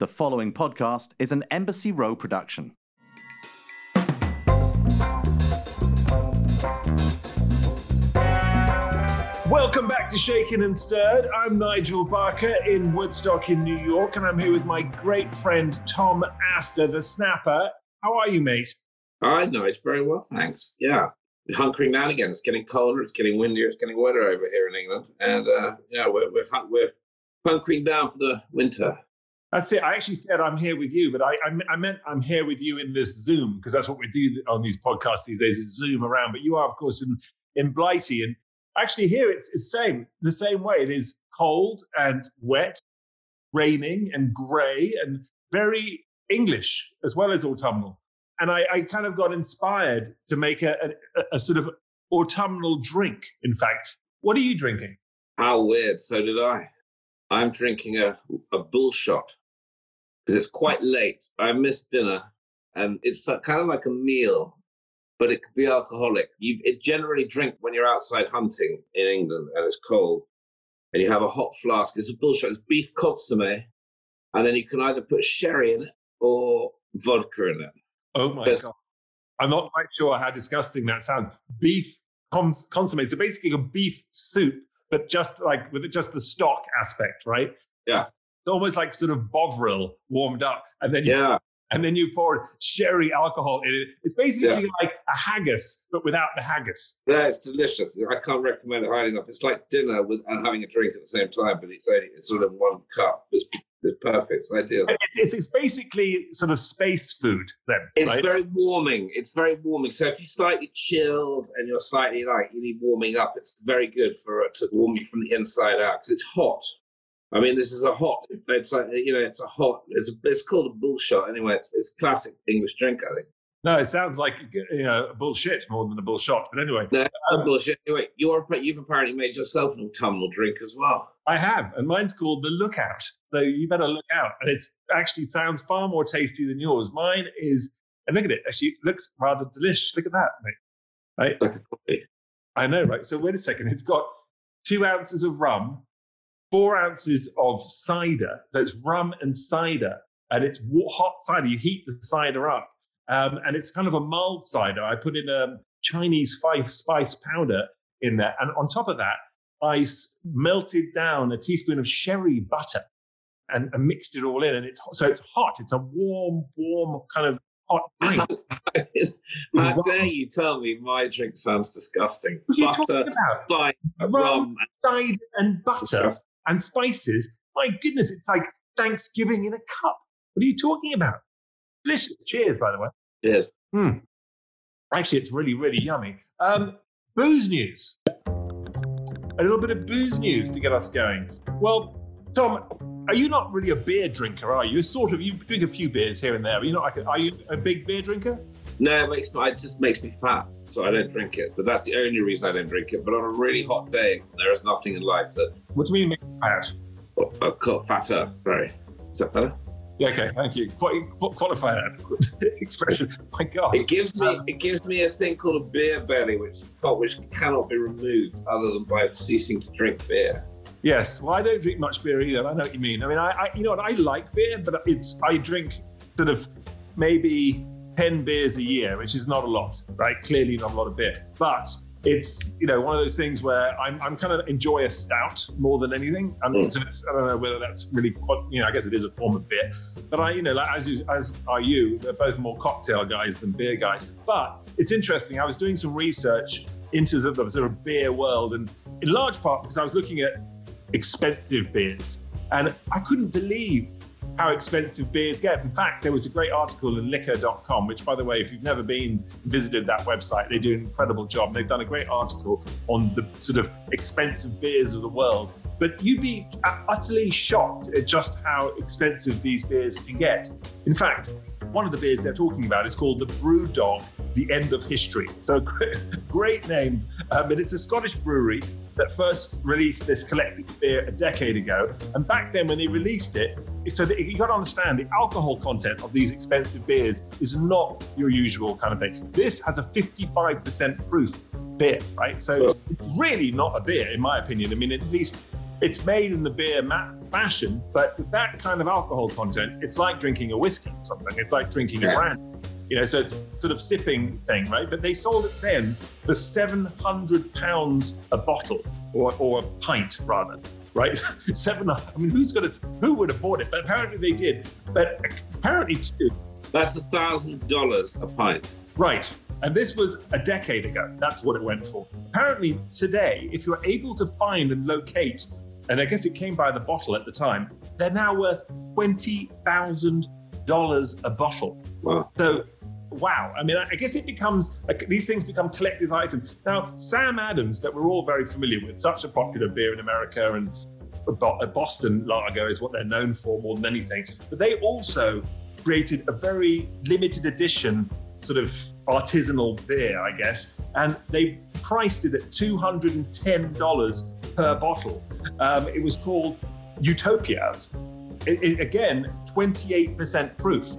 The following podcast is an Embassy Row production. Welcome back to Shaken and Stirred. I'm Nigel Barker in Woodstock in New York, and I'm here with my great friend Tom Astor, the snapper. How are you, mate? Hi, no, it's very well, thanks. Yeah, hunkering down again. It's getting colder, it's getting windier, it's getting wetter over here in England, and uh, yeah, we're we're, we're hunkering down for the winter. That's it. I actually said I'm here with you, but I, I, I meant I'm here with you in this Zoom because that's what we do on these podcasts these days is Zoom around. But you are, of course, in in Blighty, and actually here it's it's same the same way. It is cold and wet, raining and grey and very English as well as autumnal. And I, I kind of got inspired to make a, a, a sort of autumnal drink. In fact, what are you drinking? How weird. So did I. I'm drinking a, a bull shot because it's quite late. I missed dinner and it's kind of like a meal, but it could be alcoholic. You generally drink when you're outside hunting in England and it's cold and you have a hot flask. It's a bull shot. It's beef consomme. And then you can either put sherry in it or vodka in it. Oh my Yes. god! I'm not quite sure how disgusting that sounds. Beef cons- consomme. So basically a beef soup, but just like with just the stock aspect, right? Yeah. It's almost like sort of Bovril warmed up, and then you, Yeah. and then you pour sherry alcohol in it. It's basically like a haggis, but without the haggis. Yeah, it's delicious. I can't recommend it highly enough. It's like dinner with and having a drink at the same time, but it's only it's sort of one cup. It's, it's perfect. It's ideal. It's, it's, it's basically sort of space food then, It's right? very warming. It's very warming. So if you're slightly chilled and you're slightly like you need warming up, it's very good for it to warm you from the inside out because it's hot. I mean, this is a hot. It's like you know, it's a hot. It's it's called a bull shot anyway. It's, it's classic English drink, I think. no, it sounds like you know bullshit more than a bullshot. But anyway, No, not bullshit. Anyway, you're you've apparently made yourself an autumnal drink as well. I have, and mine's called the Lookout. So you better look out. And it actually sounds far more tasty than yours. Mine is, and look at it. Actually, it looks rather delicious. Look at that, mate. Right? Like a coffee. I know, right? So wait a second. It's got two ounces of rum, four ounces of cider. So it's rum and cider, and it's hot cider. You heat the cider up, um, and it's kind of a mild cider. I put in a Chinese five spice powder in there, and on top of that, I s- melted down a teaspoon of sherry butter and, and mixed it all in. And it's so it's hot. It's a warm, warm kind of hot drink. How dare you tell me my drink sounds disgusting? What Butter, about? cider, Rum, rum, cider, and butter. disgusting. And spices. My goodness, it's like Thanksgiving in a cup. What are you talking about? Delicious. Cheers, by the way. Cheers. Hmm. Actually, it's really, really yummy. Um, booze news. A little bit of booze news to get us going. Well, Tom, are you not really a beer drinker, are you? You're sort of, you drink a few beers here and there. Are you not like, a, are you a big beer drinker? No, it makes me, it just makes me fat, so I don't drink it. But that's the only reason I don't drink it. But on a really hot day, there is nothing in life that What do you mean make fat? oh, I'll fatter. Sorry, is that better? Yeah, okay, thank you. Quite, qualify that expression. My God. It gives me Um, it gives me a thing called a beer belly, which which cannot be removed other than by ceasing to drink beer. Yes, well, I don't drink much beer either. I know what you mean. I mean, I, I you know what? I like beer, but it's I drink sort of maybe ten beers a year, which is not a lot, right? Clearly, not a lot of beer, but it's you know one of those things where I'm I'm kind of enjoy a stout more than anything. I mean, Mm. so it's, I don't know whether that's really quite, you know I guess it is a form of beer, but I you know like as you, as are you, they're both more cocktail guys than beer guys. But it's interesting. I was doing some research into the the sort of beer world, and in large part because I was looking at expensive beers. And I couldn't believe how expensive beers get. In fact, there was a great article in liquor.com, which, by the way, if you've never been visited that website, they do an incredible job. They've done a great article on the sort of expensive beers of the world. But you'd be utterly shocked at just how expensive these beers can get. In fact, one of the beers they're talking about is called the Brew Dog, The End of History. So great name, uh, but it's a Scottish brewery that first released this collected beer a decade ago. And back then, when they released it, so that you got to understand the alcohol content of these expensive beers is not your usual kind of thing. This has a 55% proof beer, right? So it's really not a beer, in my opinion. I mean, at least it's made in the beer ma- fashion, but with that kind of alcohol content, it's like drinking a whiskey or something. It's like drinking Yeah. a brand. You know, so it's sort of sipping thing, right? But they sold it then for 700 pounds a bottle, or, or a pint rather, right? Seven. I mean, who's gonna? Who would have bought it? But apparently they did. But apparently, too, That's a thousand dollars a pint. Right. And this was a decade ago. That's what it went for. Apparently, today, if you're able to find and locate, and I guess it came by the bottle at the time, they're now worth $20,000 a bottle. Wow. So, wow. I mean, I guess it becomes, like, these things become collector's items. Now, Sam Adams, that we're all very familiar with, such a popular beer in America, and a Boston lager is what they're known for more than anything. But they also created a very limited edition sort of artisanal beer, I guess, and they priced it at $210 per bottle. Um, it was called Utopias. It, it- again, 28% proof.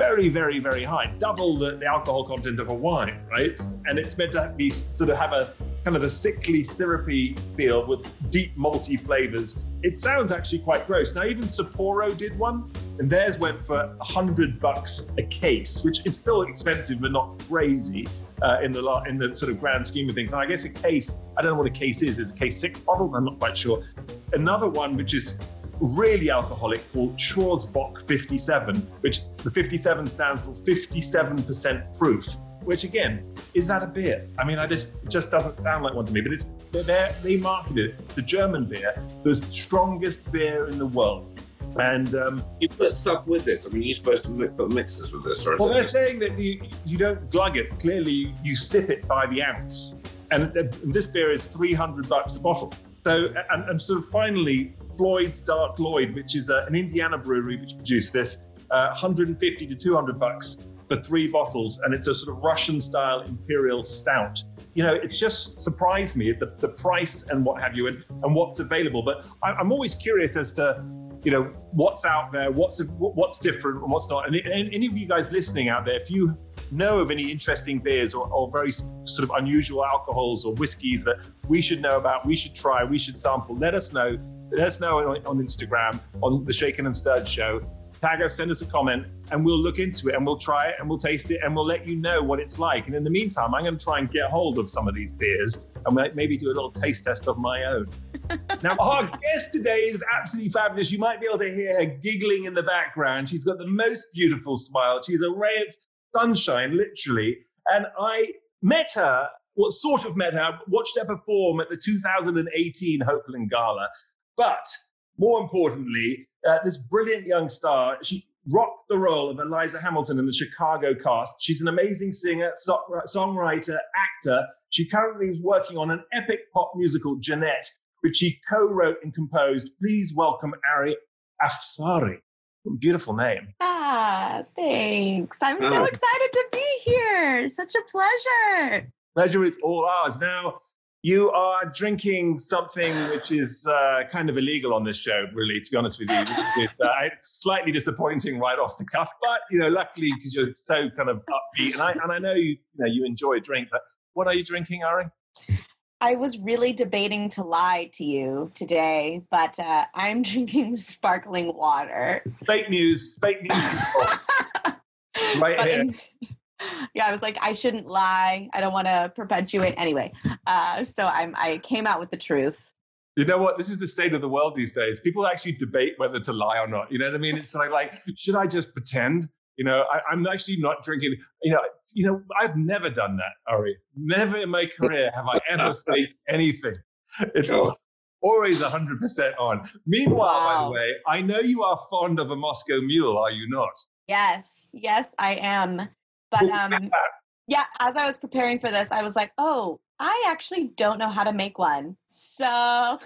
Very, very, very high. Double the, the alcohol content of a wine, right? And it's meant to be sort of have a kind of a sickly, syrupy feel with deep malty flavors. It sounds actually quite gross. Now, even Sapporo did one, and theirs went for a hundred bucks a case, which is still expensive but not crazy uh, in the in the sort of grand scheme of things. And I guess a case, I don't know what a case is. Is a case six bottles? I'm not quite sure. Another one which is really alcoholic called Schorschbock 57, which the 57 stands for 57% proof. Which again, is that a beer? I mean, I just it just doesn't sound like one to me. But it's they they marketed it. It's a German beer, the strongest beer in the world. And um, You put stuff with this. I mean, you're supposed to mi- put mixes with this, or well, they're just- saying that you, you don't glug it. Clearly, you, you sip it by the ounce. And uh, this beer is 300 bucks a bottle. So, and, and sort of finally, Floyd's Dark Lord, which is uh, an Indiana brewery which produced this, uh, 150 to 200 bucks for three bottles. And it's a sort of Russian style imperial stout. You know, it just surprised me the, the price and what have you, and, and what's available. But I, I'm always curious as to you know what's out there what's what's different and what's not and, and any of you guys listening out there if you know of any interesting beers or, or very sort of unusual alcohols or whiskies that we should know about we should try we should sample let us know let us know on, on instagram on the shaken and stirred show tag us send us a comment and we'll look into it and we'll try it and we'll taste it and we'll let you know what it's like and in the meantime i'm going to try and get hold of some of these beers and maybe do a little taste test of my own now, our guest today is absolutely fabulous. You might be able to hear her giggling in the background. She's got the most beautiful smile. She's a ray of sunshine, literally. And I met her, well, sort of met her, watched her perform at the 2018 Hopeland Gala. But more importantly, uh, this brilliant young star, she rocked the role of Eliza Hamilton in the Chicago cast. She's an amazing singer, so- songwriter, actor. She currently is working on an epic pop musical, Jeanette, which she co-wrote and composed. Please welcome Ari Afsar. Beautiful name. Ah, thanks. I'm so Oh. excited to be here. Such a pleasure. Pleasure is all ours. Now, you are drinking something which is uh, kind of illegal on this show, really, to be honest with you. It's, uh, it's slightly disappointing right off the cuff, but, you know, luckily, because you're so kind of upbeat, and I, and I know you, you, know, you enjoy a drink, but what are you drinking, Ari? I was really debating to lie to you today, but uh, I'm drinking sparkling water. Fake news, fake news. Right But here. in- yeah, I was like, I shouldn't lie. I don't want to perpetuate. Anyway, uh, so I'm. I came out with the truth. You know what? This is the state of the world these days. People actually debate whether to lie or not. You know what I mean? It's like, like, should I just pretend? You know, I, I'm actually not drinking. You know, you know, I've never done that, Ari. Never in my career have I ever faked anything. It's Cool. always 100% on. Meanwhile, by the way, I know you are fond of a Moscow Mule, are you not? Yes, yes, I am. But um, yeah, as I was preparing for this, I was like, oh, I actually don't know how to make one. So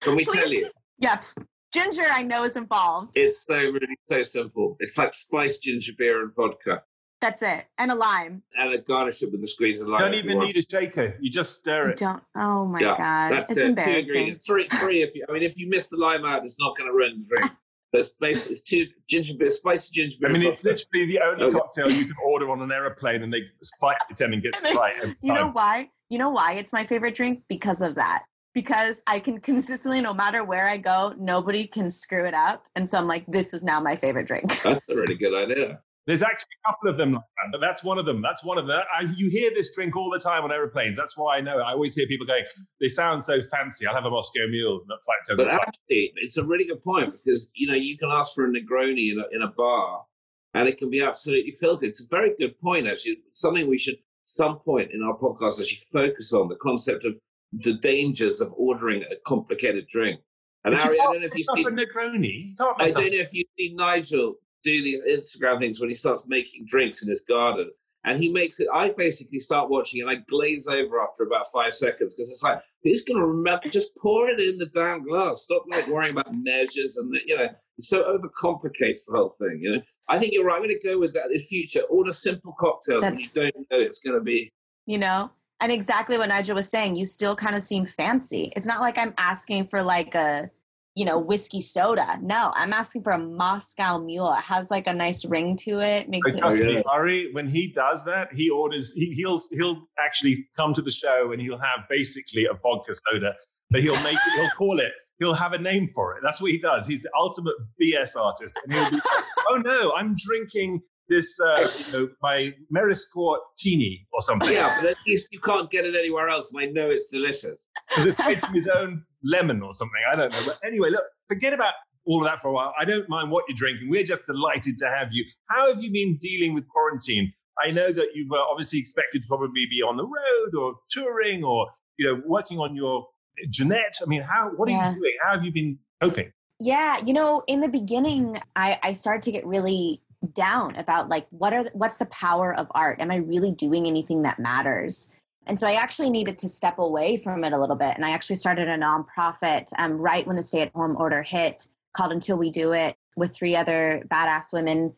Can we tell you? Yep. Ginger, I know, is involved. It's so really so simple. It's like spiced ginger beer and vodka, That's it. And a lime. and a garnish it with a squeeze of You lime. don't if you even need a shaker. You just stir You it. don't. Oh my Yeah, God. That's it's it. Two embarrassing. ingredients. Three, three. If you, I mean, if you miss the lime out, it's not going to ruin the drink. But it's basically it's two ginger beer, spicy ginger beer. I mean, it's vodka. literally the only Okay. cocktail you can order on an aeroplane, and they flight attendant gets it right. You know why? You know why it's my favorite drink? Because of that. because I can consistently, no matter where I go, nobody can screw it up. And so I'm like, this is now my favorite drink. That's a really good idea. There's actually a couple of them like that, but that's one of them. That's one of them. I, you hear this drink all the time on aeroplanes. That's why I know. I always hear people going, they sound so fancy. I'll have a Moscow Mule, not flight But actually, it's a really good point because, you know, you can ask for a Negroni in a, in a bar and it can be absolutely filthy. It's a very good point, actually. Something we should, some point in our podcast, actually focus on the concept of the dangers of ordering a complicated drink. And Ari, I don't know if you see a Negroni. I don't know if you've seen Nigel do these Instagram things when he starts making drinks in his garden. And he makes it, I basically start watching and I glaze over after about five seconds because it's like, who's going to remember? Just pour it in the damn glass. Stop like worrying about measures and, the, you know, it so overcomplicates the whole thing, you know. I think you're right. I'm going to go with that in future. Order simple cocktails That's, when you don't know it's going to be. You know, and exactly what Nigel was saying, you still kind of seem fancy. It's not like I'm asking for like a, you know, whiskey soda. No, I'm asking for a Moscow Mule. It has like a nice ring to it. Makes it. See, Ari, when he does that, he orders. He, he'll he'll actually come to the show and he'll have basically a vodka soda, but he'll make it. He'll call it. He'll have a name for it. That's what he does. He's the ultimate BS artist. And he'll be, oh no, I'm drinking this, uh, you know, my Maris Court teeny or something. Yeah, but at least you can't get it anywhere else, and I know it's delicious. Because it's made from his own lemon or something. I don't know. But anyway, look, forget about all of that for a while. I don't mind what you're drinking. We're just delighted to have you. How have you been dealing with quarantine? I know that you were uh, obviously expected to probably be on the road or touring or you know working on your uh, Jeanette. I mean, how what are yeah. you doing? How have you been coping? Yeah, you know, in the beginning, I, I started to get really down about like what are the, what's the power of art am i really doing anything that matters and so i actually needed to step away from it a little bit and i actually started a nonprofit um, right when the stay-at-home order hit called until we do it with three other badass women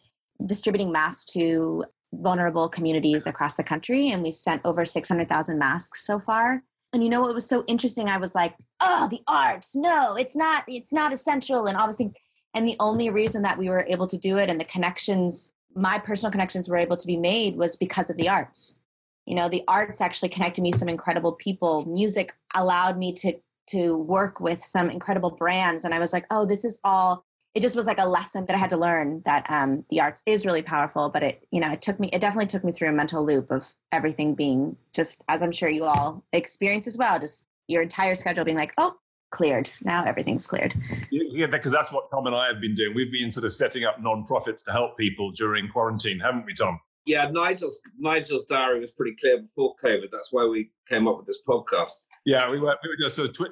distributing masks to vulnerable communities across the country and we've sent over 600000 masks so far. And you know what was so interesting? I was like oh the arts! No it's not it's not essential and obviously and the only reason that we were able to do it and the connections, my personal connections were able to be made was because of the arts. You know, the arts actually connected me some incredible people. Music allowed me to to work with some incredible brands and I was like, "Oh, this is all it just was like a lesson that I had to learn that um, the arts is really powerful, but it, you know, it took me, it definitely took me through a mental loop of everything being just, as I'm sure you all experience as well, just your entire schedule being like, oh, cleared. Now everything's cleared. Yeah, because that's what Tom and I have been doing. We've been sort of setting up non-profits to help people during quarantine, haven't we, Tom? Yeah, Nigel's Nigel's diary was pretty clear before COVID. That's why we came up with this podcast. Yeah, we were, we were just sort of, twi-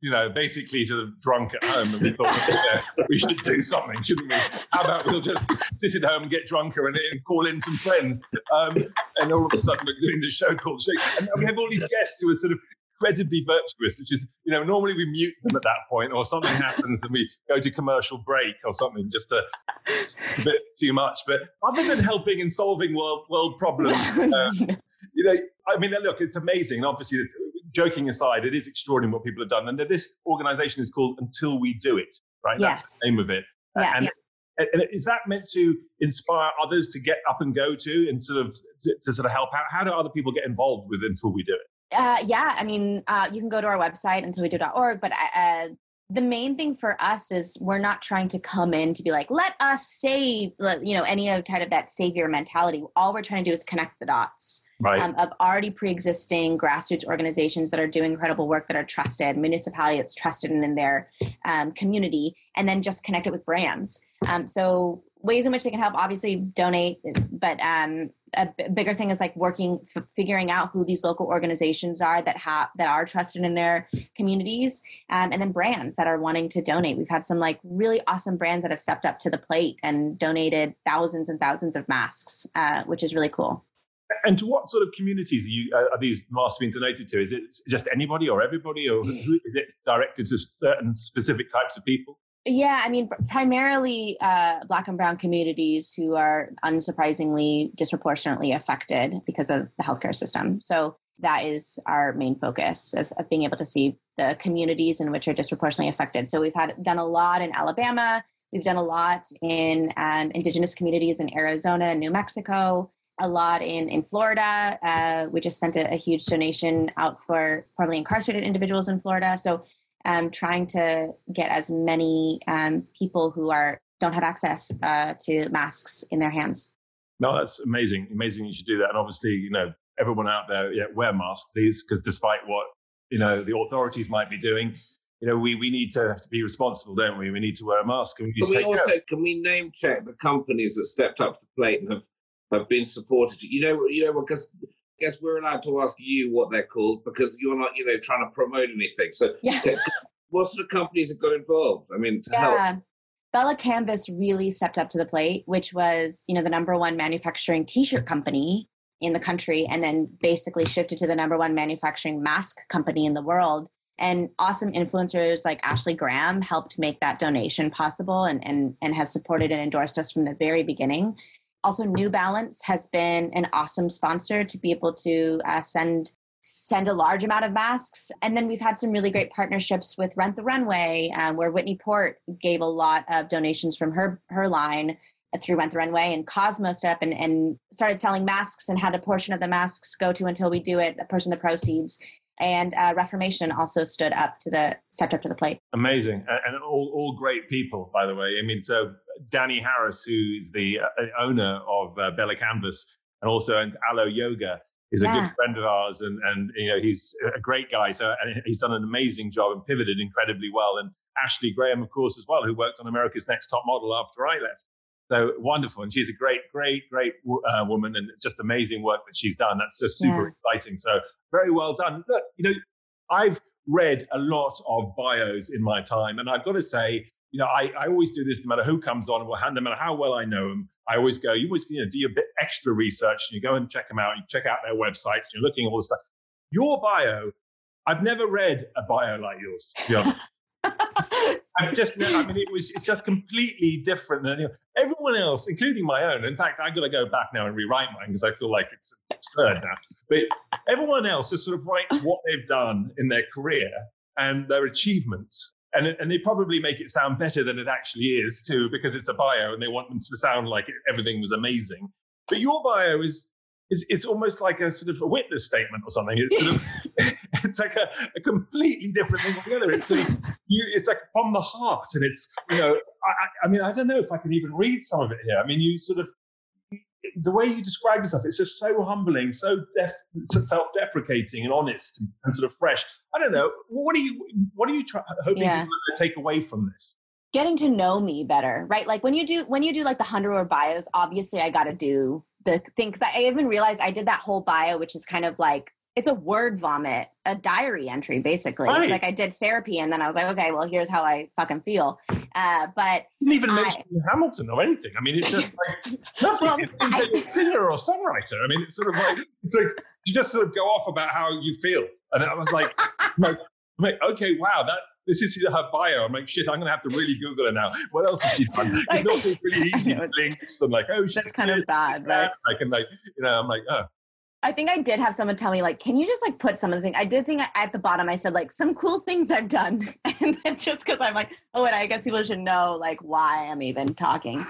you know, basically just drunk at home, and we thought we should do something, shouldn't we? How about we'll just sit at home and get drunker and, and call in some friends, um, and all of a sudden we're doing the show called Shake. And we have all these guests who are sort of incredibly virtuous, which is, you know, normally we mute them at that point or something happens and we go to commercial break or something just a, a bit too much. But other than helping and solving world, world problems, uh, you know, I mean, look, it's amazing. And obviously, joking aside, it is extraordinary what people have done. And this organization is called Until We Do It, right? Yes. That's the name of it. Yes. And, and is that meant to inspire others to get up and go to and sort of to, to sort of help out? How do other people get involved with Until We Do It? Uh, yeah, I mean, uh, you can go to our website untilwedo.org, but uh, uh, the main thing for us is we're not trying to come in to be like, let us save, you know, any of kind of that savior mentality. All we're trying to do is connect the dots. Right. Um, of already pre-existing grassroots organizations that are doing incredible work that are trusted, municipality that's trusted in, in their um, community, and then just connect it with brands. Um, so ways in which they can help, obviously donate, but um, a b- bigger thing is like working f- figuring out who these local organizations are that have that are trusted in their communities um, and then brands that are wanting to donate we've had some like really awesome brands that have stepped up to the plate and donated thousands and thousands of masks uh, which is really cool and to what sort of communities are, you, uh, are these masks being donated to? Is it just anybody or everybody, or is it directed to certain specific types of people? Yeah, I mean, primarily uh, Black and Brown communities who are unsurprisingly disproportionately affected because of the healthcare system. So that is our main focus of, of being able to see the communities in which are disproportionately affected. So we've had done a lot in Alabama. We've done a lot in um, indigenous communities in Arizona and New Mexico. a lot in in Florida. Uh, we just sent a, a, huge donation out for formerly incarcerated individuals in Florida. So, um, trying to get as many um, people who are don't have access uh, to masks in their hands. No, that's amazing. Amazing you should do that. And obviously, you know, everyone out there, yeah, wear masks, please, because despite what you know the authorities might be doing, you know, we, we need to, to be responsible, don't we? We need to wear a mask. And we can we also care. can we name check the companies that stepped up to the plate and have have been supported? You know, you know, because I guess we're allowed to ask you what they're called because you're not, you know, trying to promote anything. So, yeah. what sort of companies have got involved? I mean, to yeah. help. Bella Canvas really stepped up to the plate, which was, you know, the number one manufacturing t-shirt company in the country and then basically shifted to the number one manufacturing mask company in the world and awesome influencers like ashley graham helped make that donation possible and, and, and has supported and endorsed us from the very beginning also new balance has been an awesome sponsor to be able to uh, send send a large amount of masks and then we've had some really great partnerships with rent the runway um, where whitney port gave a lot of donations from her her line through Rent the Runway and Cosmo step and, and started selling masks and had a portion of the masks go to until we do it, a portion of the proceeds and uh, Reformation also stood up to the stepped up to the plate. Amazing, and, all all great people, by the way. I mean, so Danny Harris, who is the uh, owner of uh, Bella Canvas and also owns Alo Yoga, is yeah. a good friend of ours, and and you know he's a great guy. So and he's done an amazing job and pivoted incredibly well. And Ashley Graham, of course, as well, who worked on America's Next Top Model after I left. So wonderful. And she's a great, great, great uh, woman and just amazing work that she's done. That's just super yeah. exciting. So very well done. Look, you know, I've read a lot of bios in my time, and I've got to say, you know, I, I always do this no matter who comes on, what hand, no matter how well I know them. I always go, you always you know, do a bit extra research and you go and check them out. You check out their websites, you're looking at all the stuff. Your bio, I've never read a bio like yours, to be honest. I've just, I mean, it was, it's just completely different than everyone else, including my own. In fact, I've got to go back now and rewrite mine because I feel like it's absurd now. But everyone else just sort of writes what they've done in their career and their achievements. And, and they probably make it sound better than it actually is too, because it's a bio and they want them to sound like everything was amazing. But your bio is it's, it's almost like a sort of a witness statement or something. It's sort of, it's like a, a, completely different thing altogether. It's like you, it's like from the heart, and it's you know, I, I mean, I don't know if I can even read some of it here. I mean, you sort of the way you describe yourself, it's just so humbling, so, def, self-deprecating and honest and, and, sort of fresh. I don't know. What are you what are you try, hoping yeah. to take away from this? Getting to know me better, right? Like when you do when you do like the hundred word bios, obviously I got to do the thing because I even realized I did that whole bio, which is kind of like it's a word vomit, a diary entry basically. Right. It's like I did therapy and then I was like, okay, well here's how I fucking feel. Uh, but you didn't even mention Hamilton or anything. I mean, it's just like nothing. well, it's a singer or songwriter. I mean, it's sort of like it's like you just sort of go off about how you feel, and I was like, like, like okay, wow, that this is her bio. I'm like, shit, I'm gonna have to really Google her now. What else has she done? It's not really easy links. I'm like, oh, that's kind of bad, right? I can like, you know, I'm like, oh. I think I did have someone tell me like, can you just like put some of the things? I did think at the bottom I said like some cool things I've done, and then just because I'm like, oh, and I guess people should know like why I'm even talking.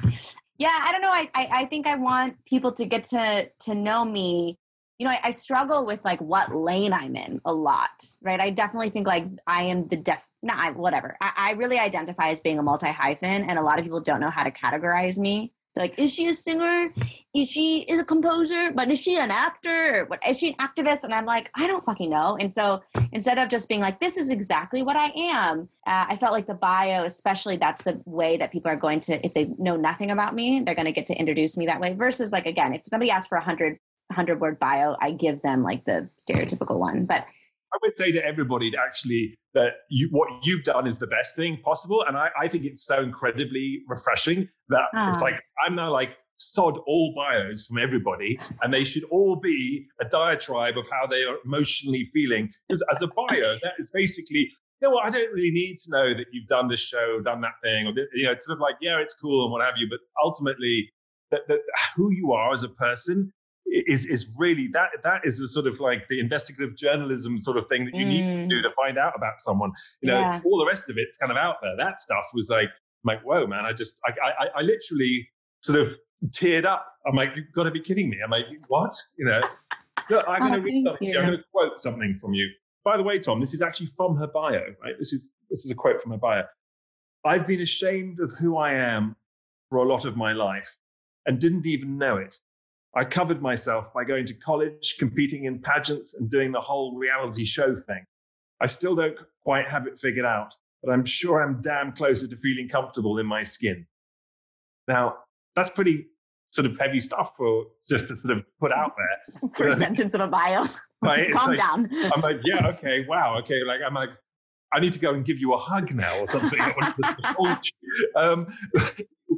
Yeah, I don't know. I, I I think I want people to get to to know me you know, I, I, struggle with like what lane I'm in a lot, right? I definitely think like I am the def, not whatever. I, I really identify as being a multi hyphen, and a lot of people don't know how to categorize me. Like, is she a singer? Is she is a composer? But is she an actor? What is she an activist? And I'm like, I don't fucking know. And so instead of just being like, this is exactly what I am, uh, I felt like the bio, especially that's the way that people are going to, if they know nothing about me, they're going to get to introduce me that way. Versus like again, if somebody asks for a hundred 100 word bio, I give them like the stereotypical one. But I would say to everybody that actually that you, what you've done is the best thing possible. And I, I think it's so incredibly refreshing that it's ah. like, I'm now like, sod all bios from everybody and they should all be a diatribe of how they are emotionally feeling because as a bio that is basically you know what i don't really need to know that you've done this show done that thing or you know it's sort of like yeah it's cool and what have you but ultimately that, that who you are as a person is is really that that is the sort of like the investigative journalism sort of thing that you mm. need to do mm. to find out about someone. You know, yeah. all the rest of it's kind of out there. That stuff was like, like, whoa, man! I just, I, I, I literally sort of teared up. I'm like, you've got to be kidding me. I'm like, what? You know, look, I'm going to Oh, read something. you. I'm going to quote something from you. By the way, Tom, this is actually from her bio, right? This is this is a quote from her bio. I've been ashamed of who I am for a lot of my life and didn't even know it. I covered myself by going to college, competing in pageants, and doing the whole reality show thing. I still don't quite have it figured out, but I'm sure I'm damn closer to feeling comfortable in my skin. Now, that's pretty sort of heavy stuff for just to sort of put out there. First sentence of a bio. Right? Calm like- down. I'm like, yeah, okay, wow, okay. Like, I'm like, I need to go and give you a hug now or something. I want to hold you. um,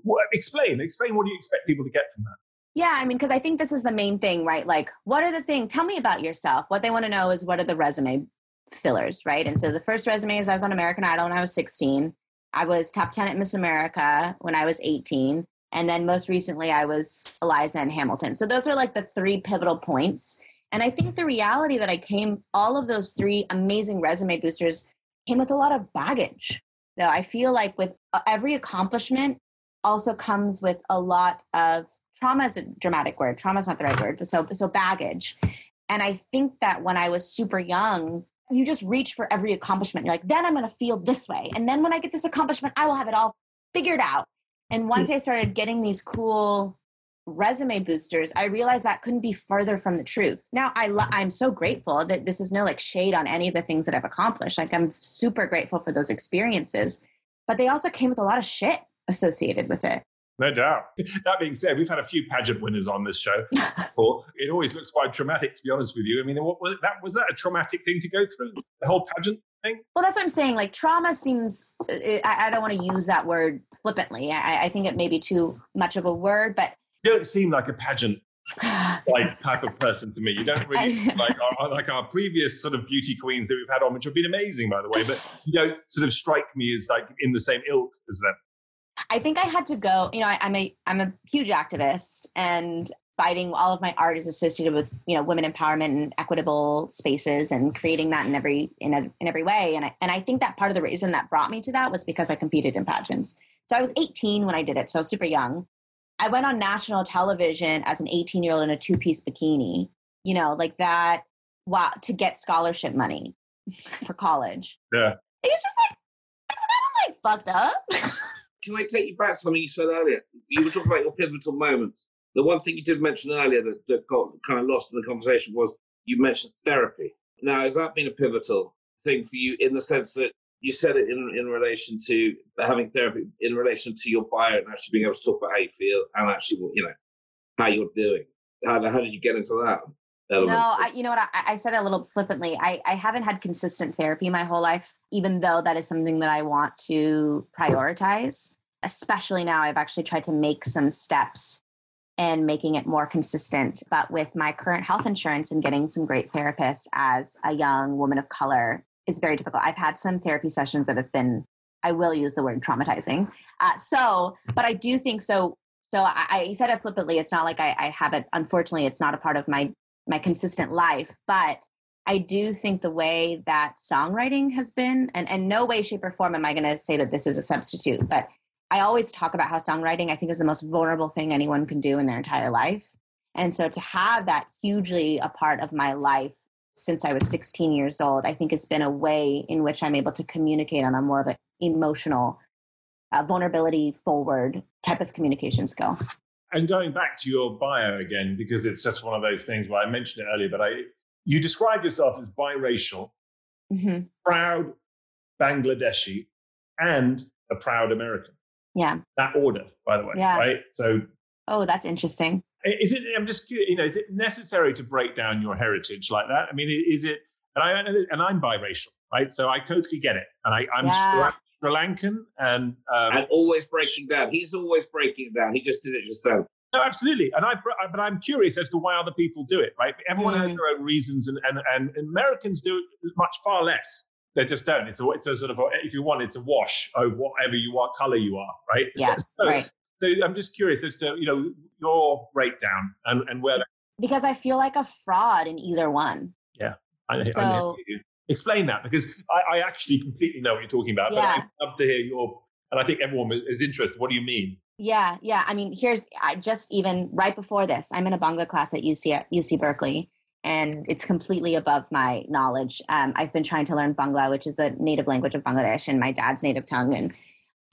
what, explain, explain what do you expect people to get from that? Yeah, I mean, because I think this is the main thing, right? Like, what are the things? Tell me about yourself. What they want to know is what are the resume fillers, right? And so the first resume is I was on American Idol when I was 16. I was top 10 at Miss America when I was 18. And then most recently, I was Eliza and Hamilton. So those are like the three pivotal points. And I think the reality that I came, all of those three amazing resume boosters came with a lot of baggage. Though I feel like with uh, every accomplishment also comes with a lot of trauma is a dramatic word. Trauma is not the right word, but so so baggage. And I think that when I was super young, you just reach for every accomplishment. You're like, then I'm going to feel this way, and then when I get this accomplishment, I will have it all figured out. And once hmm. I started getting these cool resume boosters, I realized that couldn't be further from the truth. Now I lo- I'm so grateful that this is no like shade on any of the things that I've accomplished. Like I'm super grateful for those experiences, but they also came with a lot of shit associated with it. No doubt. That being said, we've had a few pageant winners on this show. Or it always looks quite traumatic, to be honest with you. I mean, what was that? Was that a traumatic thing to go through? The whole pageant thing? Well, that's what I'm saying. Like trauma seems, uh, I, I don't want to use that word flippantly. I, I think it may be too much of a word, but You don't seem like a pageant like type of person to me. You don't really seem like our, like our previous sort of beauty queens that we've had on, which have been amazing, by the way. But you don't sort of strike me as like in the same ilk as them. I think I had to go. You know, I, I'm a I'm a huge activist, and fighting all of my art is associated with you know women empowerment and equitable spaces, and creating that in every in, a, in every way. And I and I think that part of the reason that brought me to that was because I competed in pageants. So I was 18 when I did it, so super young. I went on national television as an 18 year old in a two piece bikini. You know, like that. Wow, to get scholarship money for college. Yeah. It's just like it's kind of like fucked up. Can I take you back to something you said earlier? You were talking about your pivotal moments. The one thing you did mention earlier that, that got kind of lost in the conversation was you mentioned therapy. Now, has that been a pivotal thing for you in the sense that you said it in, in relation to having therapy, in relation to your bio and actually being able to talk about how you feel and actually, you know, how you're doing? How, how did you get into that? No, I, you know what? I, I said it a little flippantly. I, I haven't had consistent therapy my whole life, even though that is something that I want to prioritize. Especially now, I've actually tried to make some steps and making it more consistent. But with my current health insurance and getting some great therapists as a young woman of color is very difficult. I've had some therapy sessions that have been, I will use the word traumatizing. Uh, so, but I do think so. So I, I said it flippantly. It's not like I, I have it. Unfortunately, it's not a part of my my consistent life but i do think the way that songwriting has been and and no way shape or form am i going to say that this is a substitute but i always talk about how songwriting i think is the most vulnerable thing anyone can do in their entire life. And so to have that hugely a part of my life since i was 16 years old i think has been a way in which i'm able to communicate on a more of an emotional uh, vulnerability forward type of communication skill And going back to your bio again, because it's just one of those things where I mentioned it earlier, but I you describe yourself as biracial, hmm proud Bangladeshi, and a proud American. yeah That order, by the way, Yeah. right? So oh that's interesting is it? I'm just you know, is it necessary to break down your heritage like that? I mean, is it? And I and I'm biracial, right? So I totally get it, and I, I'm Yeah. Sri Lankan, and um, and always breaking down. He's always breaking it down. He just did it just then. No, absolutely. And I, but I'm curious as to why other people do it, right? Everyone has Mm. their own reasons, and, and, and Americans do it much far less. They just don't. It's a, it's a sort of, a, if you want, it's a wash of whatever you are, color you are, right? Yeah, so, right So I'm just curious as to, you know, your breakdown and, and where because I feel like a fraud in either one. I, I So- explain that because I, I actually completely know what you're talking about, Yeah. but I'd love to hear your, and I think everyone is interested. What do you mean? Yeah, yeah. I mean, here's I just even right before this, I'm in a Bangla class at UC at UC Berkeley, and it's completely above my knowledge. Um, I've been trying to learn Bangla, which is the native language of Bangladesh and my dad's native tongue, and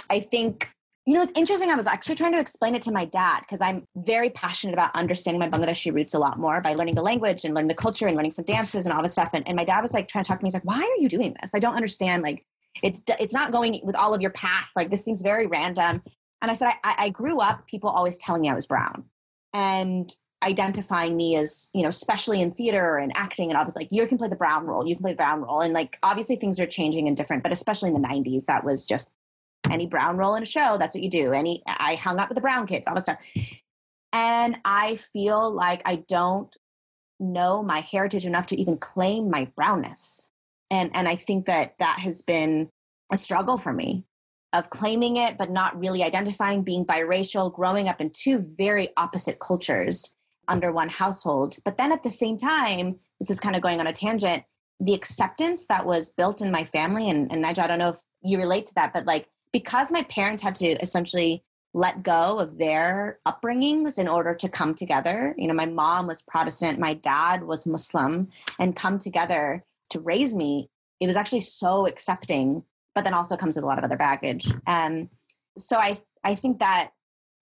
I think you know it's interesting. I was actually trying to explain it to my dad because I'm very passionate about understanding my Bangladeshi roots a lot more by learning the language and learning the culture and learning some dances and all this stuff. And, and my dad was like trying to talk to me. He's like, "Why are you doing this? I don't understand. Like, it's it's not going with all of your path. Like, this seems very random." And I said, I, I grew up people always telling me I was brown and identifying me as, you know, especially in theater and acting and all this, like, you can play the brown role, you can play the brown role. And like, obviously things are changing and different, but especially in the 90s, that was just any brown role in a show. That's what you do. Any, I hung out with the brown kids, all this stuff. And I feel like I don't know my heritage enough to even claim my brownness. And, and I think that that has been a struggle for me of claiming it but not really identifying being biracial growing up in two very opposite cultures under one household but then at the same time this is kind of going on a tangent the acceptance that was built in my family and, and Nigel, I don't know if you relate to that but like because my parents had to essentially let go of their upbringings in order to come together you know my mom was protestant my dad was muslim and come together to raise me it was actually so accepting but then also comes with a lot of other baggage. Um, so I I think that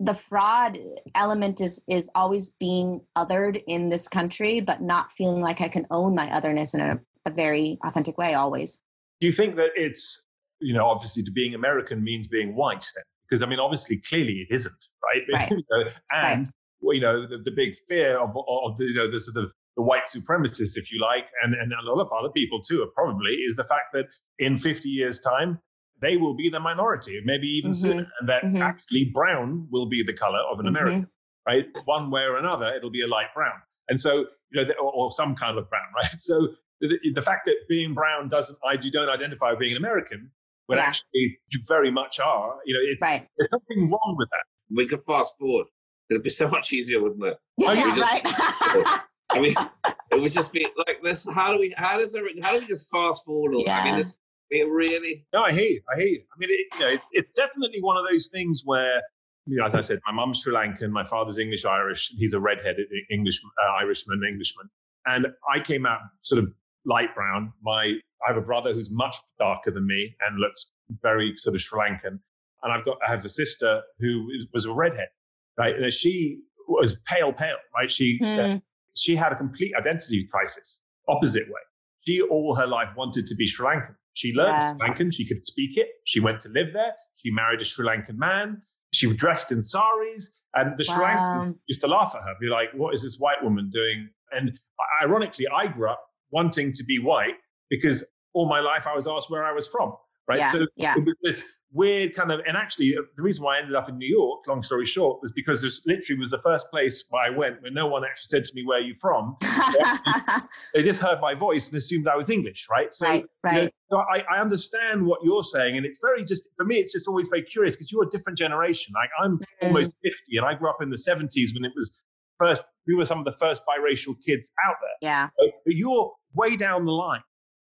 the fraud element is is always being othered in this country, but not feeling like I can own my otherness in a, a very authentic way always. Do you think that it's you know obviously to being American means being white then? Because I mean obviously clearly it isn't right, right. you know, and right. well, you know the, the big fear of, of the, you know the sort of the white supremacists, if you like, and, and a lot of other people too, probably, is the fact that in 50 years' time, they will be the minority, maybe even mm-hmm. sooner, and that mm-hmm. actually brown will be the color of an mm-hmm. American, right? One way or another, it'll be a light brown. And so, you know, or, or some kind of brown, right? So the, the, fact that being brown doesn't, you don't identify with being an American, when yeah. actually you very much are, you know, it's, right. there's nothing wrong with that. We could fast forward. It'd be so much easier, wouldn't it? Yeah, just, right. I mean, it would just be like this. How do we? How does every, How do we just fast forward? Yeah. I mean, this. It really. No, I hate. I hate. I mean, it, you know, it, it's definitely one of those things where, you know, as I said, my mum's Sri Lankan, my father's English Irish. He's a redheaded English uh, Irishman, Englishman, and I came out sort of light brown. My I have a brother who's much darker than me and looks very sort of Sri Lankan, and I've got I have a sister who was a redhead, right? And she was pale, pale, right? She uh, she had a complete identity crisis, opposite way. She all her life wanted to be Sri Lankan. She learned yeah. Sri Lankan. She could speak it. She went to live there. She married a Sri Lankan man. She was dressed in saris. And the wow. Sri Lankans used to laugh at her, be like, what is this white woman doing? And ironically, I grew up wanting to be white because all my life I was asked where I was from. Right. Yeah, so yeah. this weird kind of, and actually, uh, the reason why I ended up in New York, long story short, was because this literally was the first place where I went where no one actually said to me, "Where are you from?" they just heard my voice and assumed I was English, right? So, right, right. You know, so I, I, understand what you're saying, and it's very just for me. It's just always very curious because you're a different generation. Like I'm mm. almost fifty, and I grew up in the '70s when it was first. We were some of the first biracial kids out there. Yeah. But you're way down the line,